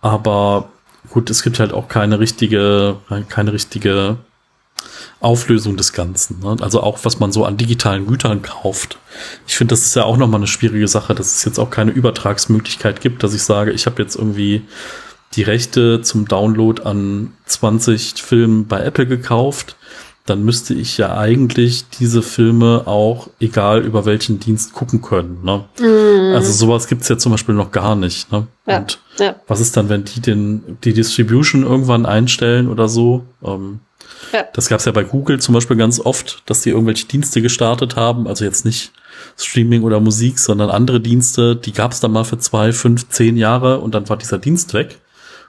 Aber gut, es gibt halt auch keine richtige, keine richtige Auflösung des Ganzen. Ne? Also auch, was man so an digitalen Gütern kauft. Ich finde, das ist ja auch nochmal eine schwierige Sache, dass es jetzt auch keine Übertragsmöglichkeit gibt, dass ich sage, ich habe jetzt irgendwie die Rechte zum Download an 20 Filmen bei Apple gekauft. Dann müsste ich ja eigentlich diese Filme auch, egal über welchen Dienst, gucken können. Ne? Mm. Also sowas gibt's ja zum Beispiel noch gar nicht. Ne? Ja, Und ja. was ist dann, wenn die den, die Distribution irgendwann einstellen oder so? Ähm, ja. Das gab es ja bei Google zum Beispiel ganz oft, dass die irgendwelche Dienste gestartet haben, also jetzt nicht Streaming oder Musik, sondern andere Dienste, die gab es dann mal für zwei, fünf, zehn Jahre und dann war dieser Dienst weg.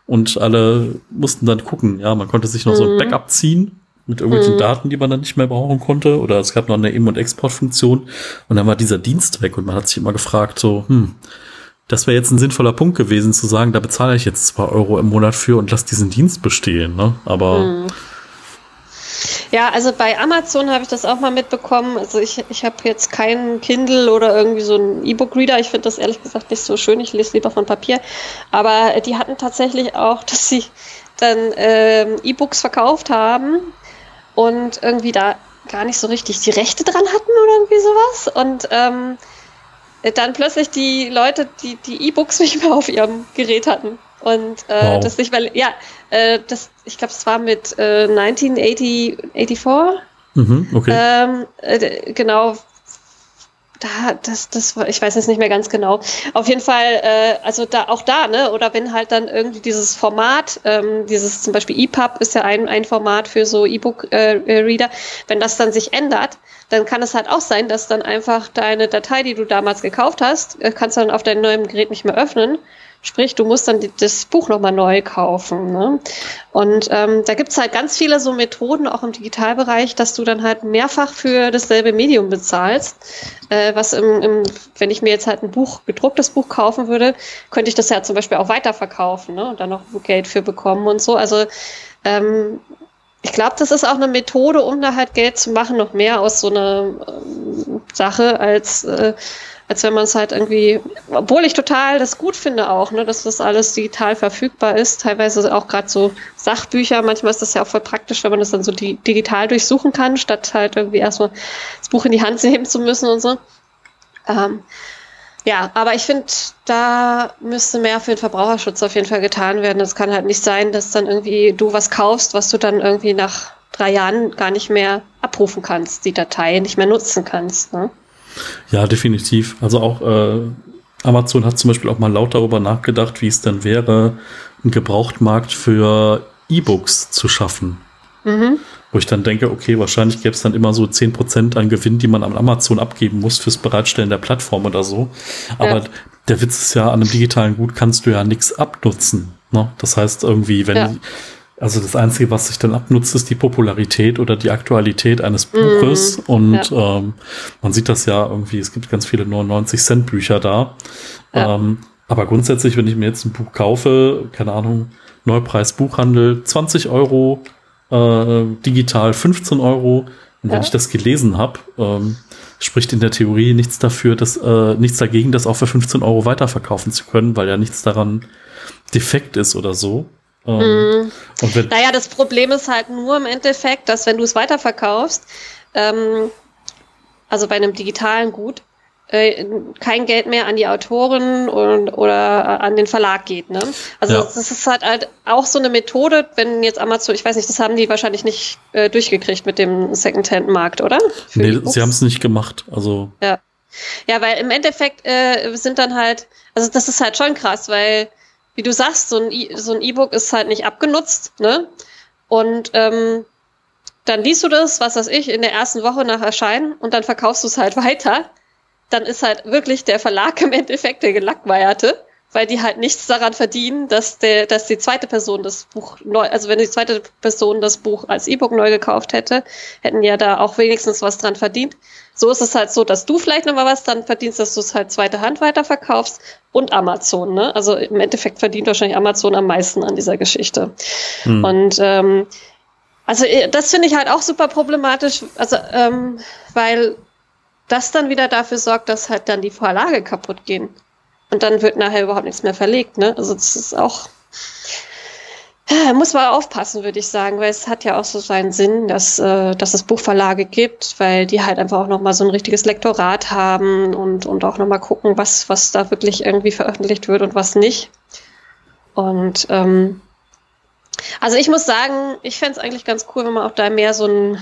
Und alle mussten dann gucken, ja, man konnte sich noch mhm. so ein mhm. Backup ziehen mit irgendwelchen mhm. Daten, die man dann nicht mehr brauchen konnte. Oder es gab noch eine Im- und Exportfunktion und dann war dieser Dienst weg und man hat sich immer gefragt, so, hm, das wäre jetzt ein sinnvoller Punkt gewesen, zu sagen, da bezahle ich jetzt zwei Euro im Monat für und lass diesen Dienst bestehen. Ne? Aber mhm. Ja, also bei Amazon habe ich das auch mal mitbekommen. Also ich, ich habe jetzt keinen Kindle oder irgendwie so einen E-Book-Reader. Ich finde das ehrlich gesagt nicht so schön. Ich lese lieber von Papier. Aber die hatten tatsächlich auch, <laughs> dass sie dann ähm, E-Books verkauft haben und irgendwie da gar nicht so richtig die Rechte dran hatten oder irgendwie sowas. Und ähm, dann plötzlich die Leute, die die E-Books <laughs> nicht mehr auf ihrem Gerät hatten. Und äh, wow. das nicht, weil, ja, äh, das, ich glaube, es war mit äh, 1984. Mhm, okay. Ähm, äh, genau. Da, das, das war, ich weiß jetzt nicht mehr ganz genau. Auf jeden Fall, äh, also da auch da, ne? Oder wenn halt dann irgendwie dieses Format, ähm, dieses zum Beispiel EPUB ist ja ein, ein Format für so E-Book-Reader, äh, wenn das dann sich ändert, dann kann es halt auch sein, dass dann einfach deine Datei, die du damals gekauft hast, kannst du dann auf deinem neuen Gerät nicht mehr öffnen. Sprich, du musst dann die, das Buch nochmal neu kaufen. Ne? Und ähm, da gibt's halt ganz viele so Methoden, auch im Digitalbereich, dass du dann halt mehrfach für dasselbe Medium bezahlst. Äh, was im, im, wenn ich mir jetzt halt ein Buch, gedrucktes Buch kaufen würde, könnte ich das ja zum Beispiel auch weiterverkaufen ne? und dann noch Geld für bekommen und so. Also ähm, ich glaube, das ist auch eine Methode, um da halt Geld zu machen, noch mehr aus so einer ähm, Sache als äh, als wenn man es halt irgendwie, obwohl ich total das gut finde auch, ne, dass das alles digital verfügbar ist, teilweise auch gerade so Sachbücher, manchmal ist das ja auch voll praktisch, wenn man das dann so di digital durchsuchen kann, statt halt irgendwie erstmal das Buch in die Hand <laughs> nehmen zu müssen und so. Ähm, ja, aber ich finde, da müsste mehr für den Verbraucherschutz auf jeden Fall getan werden. Es kann halt nicht sein, dass dann irgendwie du was kaufst, was du dann irgendwie nach drei Jahren gar nicht mehr abrufen kannst, die Datei nicht mehr nutzen kannst. Ne? Ja, definitiv. Also auch äh, Amazon hat zum Beispiel auch mal laut darüber nachgedacht, wie es denn wäre, einen Gebrauchtmarkt für E-Books zu schaffen. Mhm. Wo ich dann denke, okay, wahrscheinlich gäbe es dann immer so 10% an Gewinn, die man an Amazon abgeben muss fürs Bereitstellen der Plattform oder so. Aber ja. der Witz ist ja, an einem digitalen Gut kannst du ja nichts abnutzen. Ne? Das heißt irgendwie, wenn, ja. Also das Einzige, was sich dann abnutzt, ist die Popularität oder die Aktualität eines Buches. Mm, und ja. ähm, man sieht das ja irgendwie, es gibt ganz viele 99 Cent Bücher da. Ja. Ähm, aber grundsätzlich, wenn ich mir jetzt ein Buch kaufe, keine Ahnung, Neupreis Buchhandel, 20 Euro, äh, digital 15 Euro. Und wenn ja. ich das gelesen habe, ähm, spricht in der Theorie nichts dafür, dass äh, nichts dagegen, das auch für 15 Euro weiterverkaufen zu können, weil ja nichts daran defekt ist oder so. Ähm, mhm. naja, das Problem ist halt nur im Endeffekt, dass wenn du es weiterverkaufst, ähm, also bei einem digitalen Gut, äh, kein Geld mehr an die Autoren und, oder an den Verlag geht. Ne? Also ja. das ist halt, halt auch so eine Methode, wenn jetzt Amazon, ich weiß nicht, das haben die wahrscheinlich nicht äh, durchgekriegt mit dem Secondhand-Markt, oder? Für nee, sie haben es nicht gemacht. Also ja. ja, weil im Endeffekt äh, sind dann halt, also das ist halt schon krass, weil wie du sagst, so ein e so E-Book ist halt nicht abgenutzt, ne? Und ähm, dann liest du das, was weiß ich, in der ersten Woche nach Erscheinen und dann verkaufst du es halt <laughs> weiter. Dann ist halt wirklich der Verlag im Endeffekt der Gelackmeierte weil die halt nichts daran verdienen, dass der, dass die zweite Person das Buch neu, also wenn die zweite Person das Buch als E-Book neu gekauft hätte, hätten ja da auch wenigstens was dran verdient. So ist es halt so, dass du vielleicht nochmal was dran verdienst, dass du es halt zweite Hand weiterverkaufst und Amazon, ne? Also im Endeffekt verdient wahrscheinlich Amazon am meisten an dieser Geschichte. Hm. Und ähm, also äh, das finde ich halt auch super problematisch, also ähm, weil das dann wieder dafür sorgt, dass halt dann die Verlage kaputt gehen. Und dann wird nachher überhaupt nichts mehr verlegt. Ne? Also das ist auch, muss man aufpassen, würde ich sagen, weil es hat ja auch so seinen Sinn, dass, äh, dass es Buchverlage gibt, weil die halt einfach auch nochmal so ein richtiges Lektorat haben und, und auch nochmal gucken, was, was da wirklich irgendwie veröffentlicht wird und was nicht. Und ähm, also ich muss sagen, ich fände es eigentlich ganz cool, wenn man auch da mehr so ein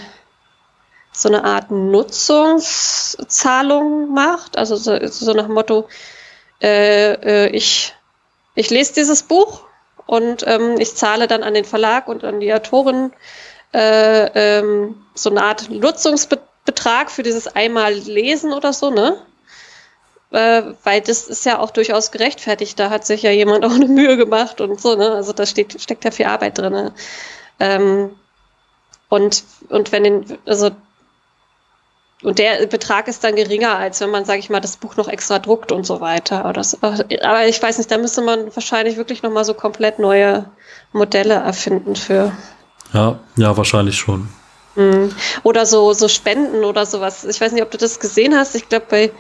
so eine Art Nutzungszahlung macht. Also so, so nach dem Motto, äh, äh, ich, ich lese dieses Buch und ähm, ich zahle dann an den Verlag und an die Autorin äh, ähm, so eine Art Nutzungsbetrag für dieses einmal Lesen oder so, ne? Äh, weil das ist ja auch durchaus gerechtfertigt. Da hat sich ja jemand <laughs> auch eine Mühe gemacht und so, ne? Also da steht, steckt ja viel Arbeit drin. Ne? Ähm, und, und wenn den, also und der Betrag ist dann geringer, als wenn man, sage ich mal, das Buch noch extra druckt und so weiter. Oder so. Aber ich weiß nicht, da müsste man wahrscheinlich wirklich nochmal so komplett neue Modelle erfinden für. Ja, ja, wahrscheinlich schon. Mhm. Oder so, so Spenden oder sowas. Ich weiß nicht, ob du das gesehen hast. Ich glaube, bei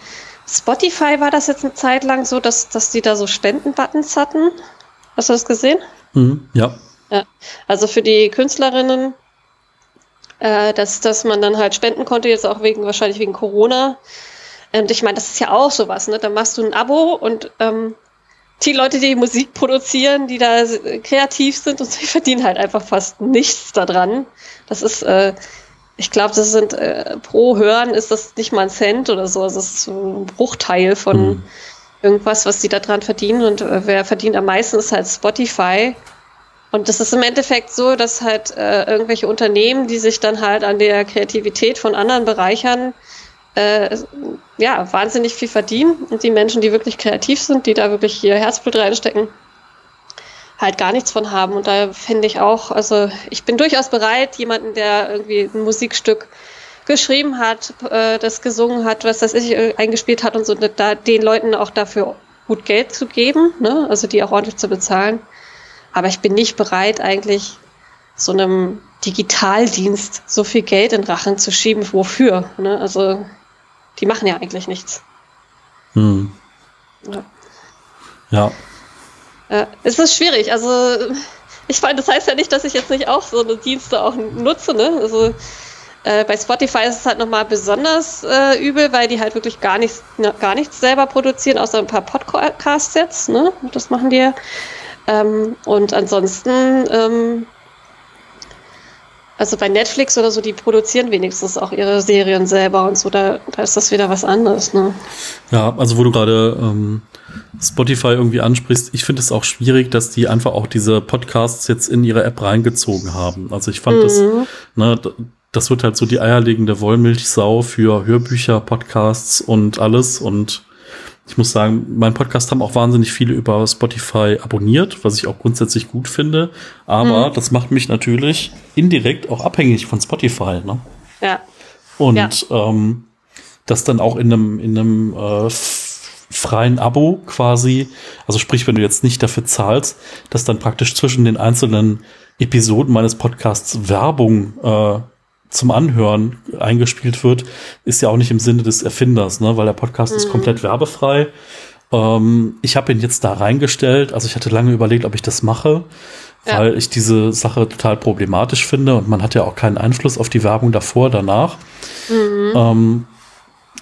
Spotify war das jetzt eine Zeit lang so, dass, dass die da so Spenden-Buttons hatten. Hast du das gesehen? Mhm, ja. Ja. Also für die Künstlerinnen äh, dass, dass man dann halt spenden konnte, jetzt auch wegen, wahrscheinlich wegen Corona. Und ich meine, das ist ja auch sowas, ne? Da machst du ein Abo und ähm, die Leute, die Musik produzieren, die da kreativ sind und sie verdienen halt einfach fast nichts daran. Das ist, äh, ich glaube, das sind äh, pro Hören ist das nicht mal ein Cent oder so. Also das ist so ein Bruchteil von mhm. irgendwas, was die da dran verdienen. Und äh, wer verdient am meisten ist halt Spotify. Und das ist im Endeffekt so, dass halt äh, irgendwelche Unternehmen, die sich dann halt an der Kreativität von anderen bereichern, äh, ja, wahnsinnig viel verdienen. Und die Menschen, die wirklich kreativ sind, die da wirklich ihr Herzblut reinstecken, halt gar nichts von haben. Und da finde ich auch, also ich bin durchaus bereit, jemanden, der irgendwie ein Musikstück geschrieben hat, äh, das gesungen hat, was das ich äh, eingespielt hat und so, da den Leuten auch dafür gut Geld zu geben, ne? also die auch ordentlich zu bezahlen. Aber ich bin nicht bereit, eigentlich so einem Digitaldienst so viel Geld in Rachen zu schieben. Wofür? Ne? Also, die machen ja eigentlich nichts. Hm. Ja. ja. Äh, es ist schwierig. Also, ich meine, das heißt ja nicht, dass ich jetzt nicht auch so eine Dienste auch nutze. Ne? Also, äh, bei Spotify ist es halt nochmal besonders äh, übel, weil die halt wirklich gar nichts, gar nichts selber produzieren, außer ein paar Podcasts jetzt. Ne? Das machen die ja. Ähm, und ansonsten, ähm, also bei Netflix oder so, die produzieren wenigstens auch ihre Serien selber und so, da, da ist das wieder was anderes. Ne? Ja, also wo du gerade ähm, Spotify irgendwie ansprichst, ich finde es auch schwierig, dass die einfach auch diese Podcasts jetzt in ihre App reingezogen haben. Also ich fand mhm. das, ne, das wird halt so die eierlegende Wollmilchsau für Hörbücher, Podcasts und alles und ich muss sagen, mein Podcast haben auch wahnsinnig viele über Spotify abonniert, was ich auch grundsätzlich gut finde. Aber mhm. das macht mich natürlich indirekt auch abhängig von Spotify. Ne? Ja. Und ja. Ähm, das dann auch in einem, in einem äh, freien Abo quasi, also sprich, wenn du jetzt nicht dafür zahlst, dass dann praktisch zwischen den einzelnen Episoden meines Podcasts Werbung äh, zum Anhören eingespielt wird, ist ja auch nicht im Sinne des Erfinders, ne? weil der Podcast mhm. ist komplett werbefrei. Ähm, ich habe ihn jetzt da reingestellt, also ich hatte lange überlegt, ob ich das mache, ja. weil ich diese Sache total problematisch finde und man hat ja auch keinen Einfluss auf die Werbung davor, danach. Mhm. Ähm,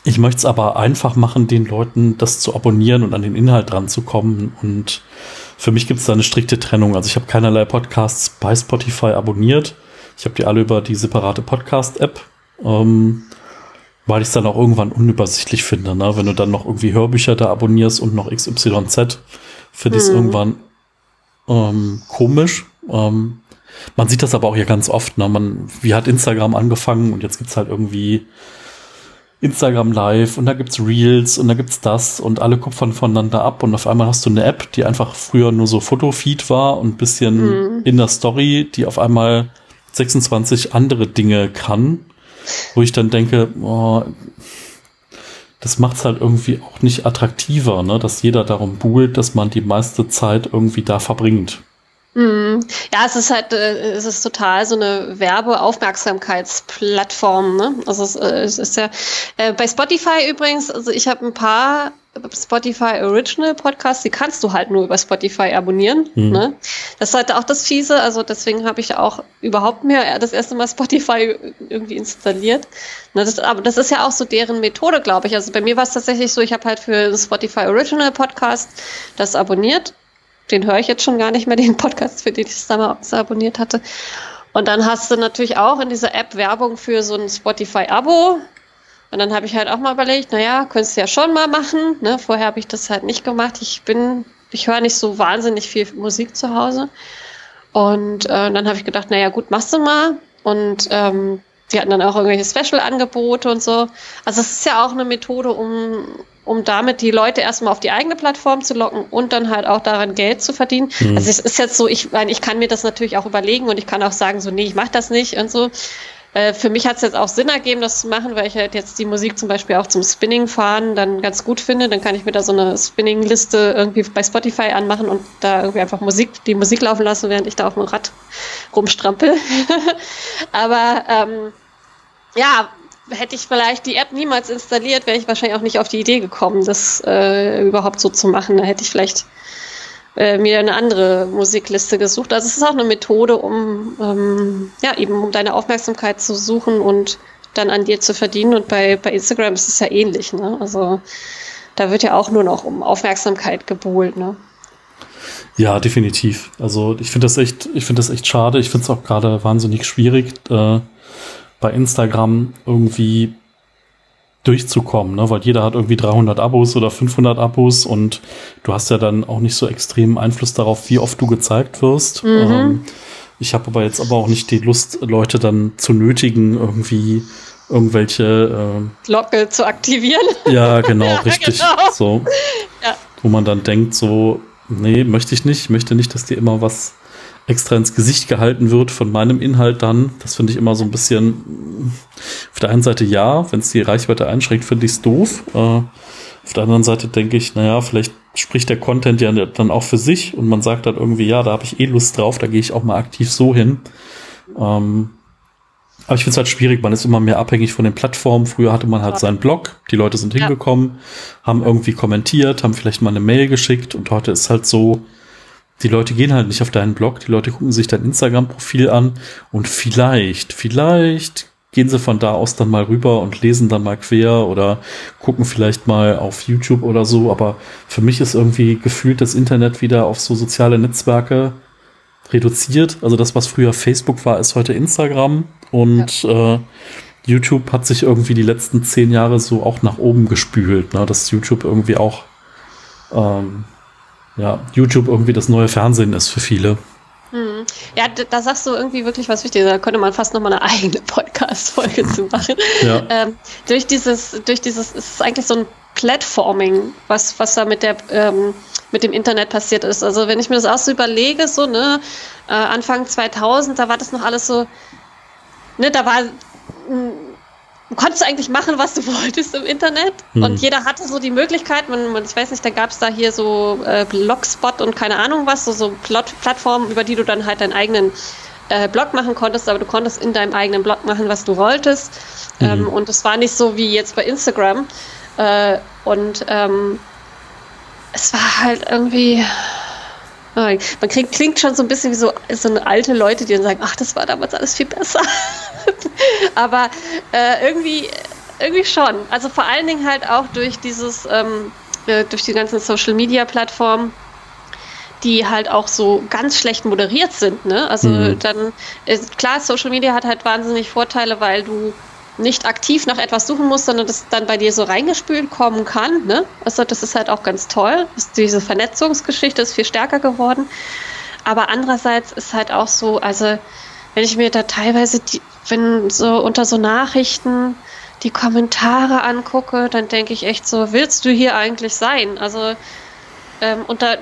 ich möchte es aber einfach machen, den Leuten das zu abonnieren und an den Inhalt dran zu kommen. Und für mich gibt es da eine strikte Trennung. Also ich habe keinerlei Podcasts bei Spotify abonniert. Ich habe die alle über die separate Podcast-App, ähm, weil ich es dann auch irgendwann unübersichtlich finde. Ne? Wenn du dann noch irgendwie Hörbücher da abonnierst und noch XYZ, finde ich es mhm. irgendwann ähm, komisch. Ähm, man sieht das aber auch hier ganz oft. Ne? Man, wie hat Instagram angefangen und jetzt gibt's halt irgendwie Instagram Live und da gibt's Reels und da gibt's das und alle kupfern voneinander ab und auf einmal hast du eine App, die einfach früher nur so Fotofeed war und ein bisschen mhm. in der Story, die auf einmal 26 andere Dinge kann, wo ich dann denke, oh, das macht's halt irgendwie auch nicht attraktiver, ne? dass jeder darum buhlt, dass man die meiste Zeit irgendwie da verbringt. Mhm. Ja, es ist halt, äh, es ist total so eine Werbeaufmerksamkeitsplattform. Ne? Also es, äh, es ist ja äh, bei Spotify übrigens. Also ich habe ein paar Spotify Original Podcasts, die kannst du halt nur über Spotify abonnieren. Mhm. Ne? Das ist halt auch das Fiese. Also deswegen habe ich auch überhaupt mehr das erste Mal Spotify irgendwie installiert. Ne, das, aber das ist ja auch so deren Methode, glaube ich. Also bei mir war es tatsächlich so, ich habe halt für Spotify Original Podcast das abonniert den höre ich jetzt schon gar nicht mehr, den Podcast, für den ich es damals abonniert hatte. Und dann hast du natürlich auch in dieser App Werbung für so ein Spotify-Abo. Und dann habe ich halt auch mal überlegt, naja, könntest du ja schon mal machen. Ne? Vorher habe ich das halt nicht gemacht. Ich bin, ich höre nicht so wahnsinnig viel Musik zu Hause. Und äh, dann habe ich gedacht, naja, gut, machst du mal. Und ähm, die hatten dann auch irgendwelche Special-Angebote und so. Also es ist ja auch eine Methode, um, um damit die Leute erstmal auf die eigene Plattform zu locken und dann halt auch daran Geld zu verdienen. Mhm. Also es ist jetzt so, ich meine, ich kann mir das natürlich auch überlegen und ich kann auch sagen, so, nee, ich mache das nicht und so. Äh, für mich hat es jetzt auch Sinn ergeben, das zu machen, weil ich halt jetzt die Musik zum Beispiel auch zum Spinning fahren dann ganz gut finde. Dann kann ich mir da so eine Spinning-Liste irgendwie bei Spotify anmachen und da irgendwie einfach Musik, die Musik laufen lassen, während ich da auf dem Rad rumstrampel. <laughs> Aber ähm, ja, hätte ich vielleicht die App niemals installiert, wäre ich wahrscheinlich auch nicht auf die Idee gekommen, das äh, überhaupt so zu machen. Da hätte ich vielleicht äh, mir eine andere Musikliste gesucht. Also es ist auch eine Methode, um ähm, ja eben um deine Aufmerksamkeit zu suchen und dann an dir zu verdienen. Und bei, bei Instagram ist es ja ähnlich. Ne? Also da wird ja auch nur noch um Aufmerksamkeit gebuhlt. Ne? Ja, definitiv. Also ich finde das echt, ich finde das echt schade. Ich finde es auch gerade wahnsinnig schwierig. Äh bei Instagram irgendwie durchzukommen, ne? weil jeder hat irgendwie 300 Abos oder 500 Abos und du hast ja dann auch nicht so extremen Einfluss darauf, wie oft du gezeigt wirst. Mhm. Ähm, ich habe aber jetzt aber auch nicht die Lust, Leute dann zu nötigen, irgendwie irgendwelche äh, Glocke zu aktivieren. <laughs> Ja, genau, <laughs> ja, richtig. Genau. So, ja. wo man dann denkt, so, nee, möchte ich nicht, ich möchte nicht, dass dir immer was extra ins Gesicht gehalten wird von meinem Inhalt dann. Das finde ich immer so ein bisschen, auf der einen Seite ja, wenn es die Reichweite einschränkt, finde ich es doof. Äh, auf der anderen Seite denke ich, naja, vielleicht spricht der Content ja dann auch für sich und man sagt dann irgendwie, ja, da habe ich eh Lust drauf, da gehe ich auch mal aktiv so hin. Ähm, aber ich finde es halt schwierig, man ist immer mehr abhängig von den Plattformen. Früher hatte man halt seinen Blog, die Leute sind hingekommen, ja. haben irgendwie kommentiert, haben vielleicht mal eine Mail geschickt und heute ist halt so, die Leute gehen halt nicht auf deinen Blog, die Leute gucken sich dein Instagram-Profil an und vielleicht, vielleicht gehen sie von da aus dann mal rüber und lesen dann mal quer oder gucken vielleicht mal auf YouTube oder so. Aber für mich ist irgendwie gefühlt das Internet wieder auf so soziale Netzwerke reduziert. Also das, was früher Facebook war, ist heute Instagram und ja. äh, YouTube hat sich irgendwie die letzten zehn Jahre so auch nach oben gespült, ne? dass YouTube irgendwie auch ähm, ja, YouTube irgendwie das neue Fernsehen ist für viele. Hm. Ja, da sagst du irgendwie wirklich was Wichtiges. Da könnte man fast nochmal eine <laughs> eigene Podcast-Folge zu machen. Ja. Ähm, durch dieses, durch dieses, es ist eigentlich so ein Platforming, was, was da mit der, ähm, mit dem Internet passiert ist. Also wenn ich mir das auch so überlege, so, ne, äh, Anfang 2000, da war das noch alles so, ne, da war, du konntest eigentlich machen, was du <laughs> wolltest im Internet. Mhm. Und jeder hatte so die Möglichkeit, man, man ich weiß nicht, da gab es da hier so äh, Blogspot und keine Ahnung was, so, so Plot Plattformen, über die du dann halt deinen eigenen äh, Blog machen konntest, aber du konntest in deinem eigenen Blog machen, was du wolltest. Mhm. Ähm, und es war nicht so wie jetzt bei Instagram. Äh, und ähm, es war halt irgendwie. Man kriegt, klingt schon so ein bisschen wie so, so alte Leute, die dann sagen, ach, das war damals alles viel besser. <laughs> Aber äh, irgendwie, irgendwie schon. Also vor allen Dingen halt auch durch dieses, ähm, äh, durch die ganzen Social Media Plattformen die halt auch so ganz schlecht moderiert sind. Ne? Also mhm. dann, ist, klar, Social Media hat halt wahnsinnig Vorteile, weil du nicht aktiv nach etwas suchen musst, sondern das dann bei dir so reingespült kommen kann. Ne? Also das ist halt auch ganz toll. Diese Vernetzungsgeschichte ist viel stärker geworden. Aber andererseits ist halt auch so, also wenn ich mir da teilweise, die, wenn so unter so Nachrichten die Kommentare angucke, dann denke ich echt so, willst du hier eigentlich sein? Also ähm, und da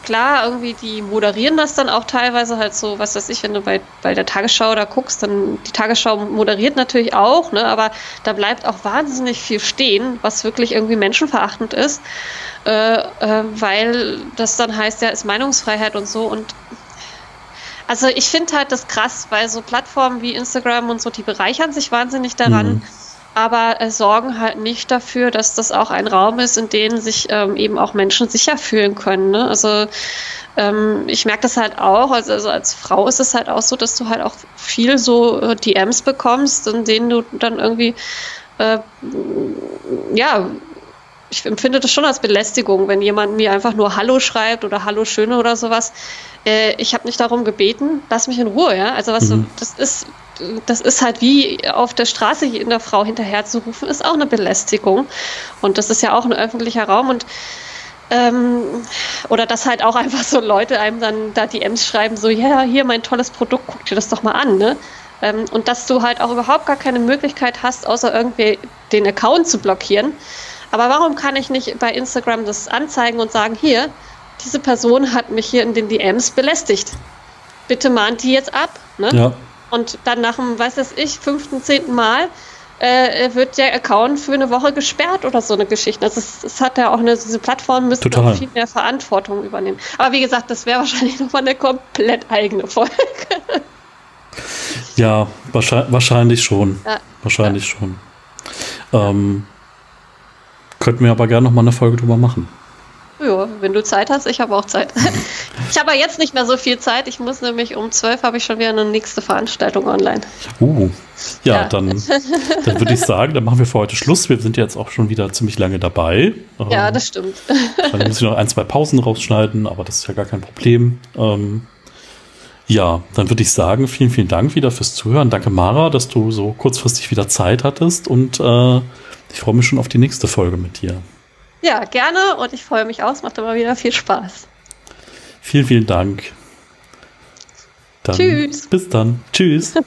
klar, irgendwie, die moderieren das dann auch teilweise halt so, was weiß ich, wenn du bei, bei der Tagesschau da guckst, dann die Tagesschau moderiert natürlich auch, ne, aber da bleibt auch wahnsinnig viel stehen, was wirklich irgendwie menschenverachtend ist, äh, äh, weil das dann heißt, ja, ist Meinungsfreiheit und so und also ich finde halt das krass, weil so Plattformen wie Instagram und so, die bereichern sich wahnsinnig daran. Mhm aber äh, sorgen halt nicht dafür, dass das auch ein Raum ist, in dem sich ähm, eben auch Menschen sicher fühlen können. Ne? Also ähm, ich merke das halt auch, also, also, als Frau ist es halt auch so, dass du halt auch viel so äh, DMs bekommst, in denen du dann irgendwie äh, ja ich empfinde das schon als Belästigung, wenn jemand mir einfach nur Hallo schreibt oder Hallo Schöne oder sowas. Äh, ich habe nicht darum gebeten, lass mich in Ruhe, ja. Also was mhm. das ist, das ist halt wie auf der Straße in der Frau hinterher zu rufen, ist auch eine Belästigung. Und das ist ja auch ein öffentlicher Raum und ähm, oder dass halt auch <laughs> einfach so Leute einem dann da DMs schreiben, so, ja, hier mein tolles Produkt, guck dir das doch mal an, ne? Ähm, und dass du halt auch überhaupt gar keine Möglichkeit hast, außer irgendwie den Account zu blockieren. Aber warum kann ich nicht bei Instagram das anzeigen und sagen, hier, diese Person hat mich hier in den DMs belästigt. Bitte mahnt die jetzt ab. Ne? Ja. Und dann nach dem, weiß das ich, fünften, zehnten Mal äh, wird der Account für eine Woche gesperrt oder so eine Geschichte. Also es, es hat ja auch eine, diese Plattform müssen auch viel mehr Verantwortung übernehmen. Aber wie gesagt, das wäre <laughs> wahrscheinlich nochmal eine komplett eigene Folge. Ja, wahrscheinlich, wahrscheinlich schon. Ja. Wahrscheinlich ja. schon. Ähm, Könnten wir aber gerne noch mal eine Folge drüber machen. Ja, wenn du Zeit hast, ich habe auch Zeit. Ich habe aber jetzt nicht mehr so viel Zeit. Ich muss nämlich um 12 habe ich schon wieder eine nächste Veranstaltung online. Uh, ja, ja. dann, dann würde ich sagen, dann machen wir für heute Schluss. Wir sind jetzt auch schon wieder ziemlich lange dabei. Ja, ähm, das stimmt. Dann muss ich noch ein, zwei Pausen rausschneiden, aber das ist ja gar kein Problem. Ähm, ja, dann würde ich sagen, vielen, vielen Dank wieder fürs Zuhören. Danke, Mara, dass du so kurzfristig wieder Zeit hattest und äh, ich freue mich schon auf die nächste Folge mit dir. Ja, gerne und ich freue mich auch. Es macht immer wieder viel Spaß. Vielen, vielen Dank. Dann, Tschüss. Bis dann. Tschüss. <laughs>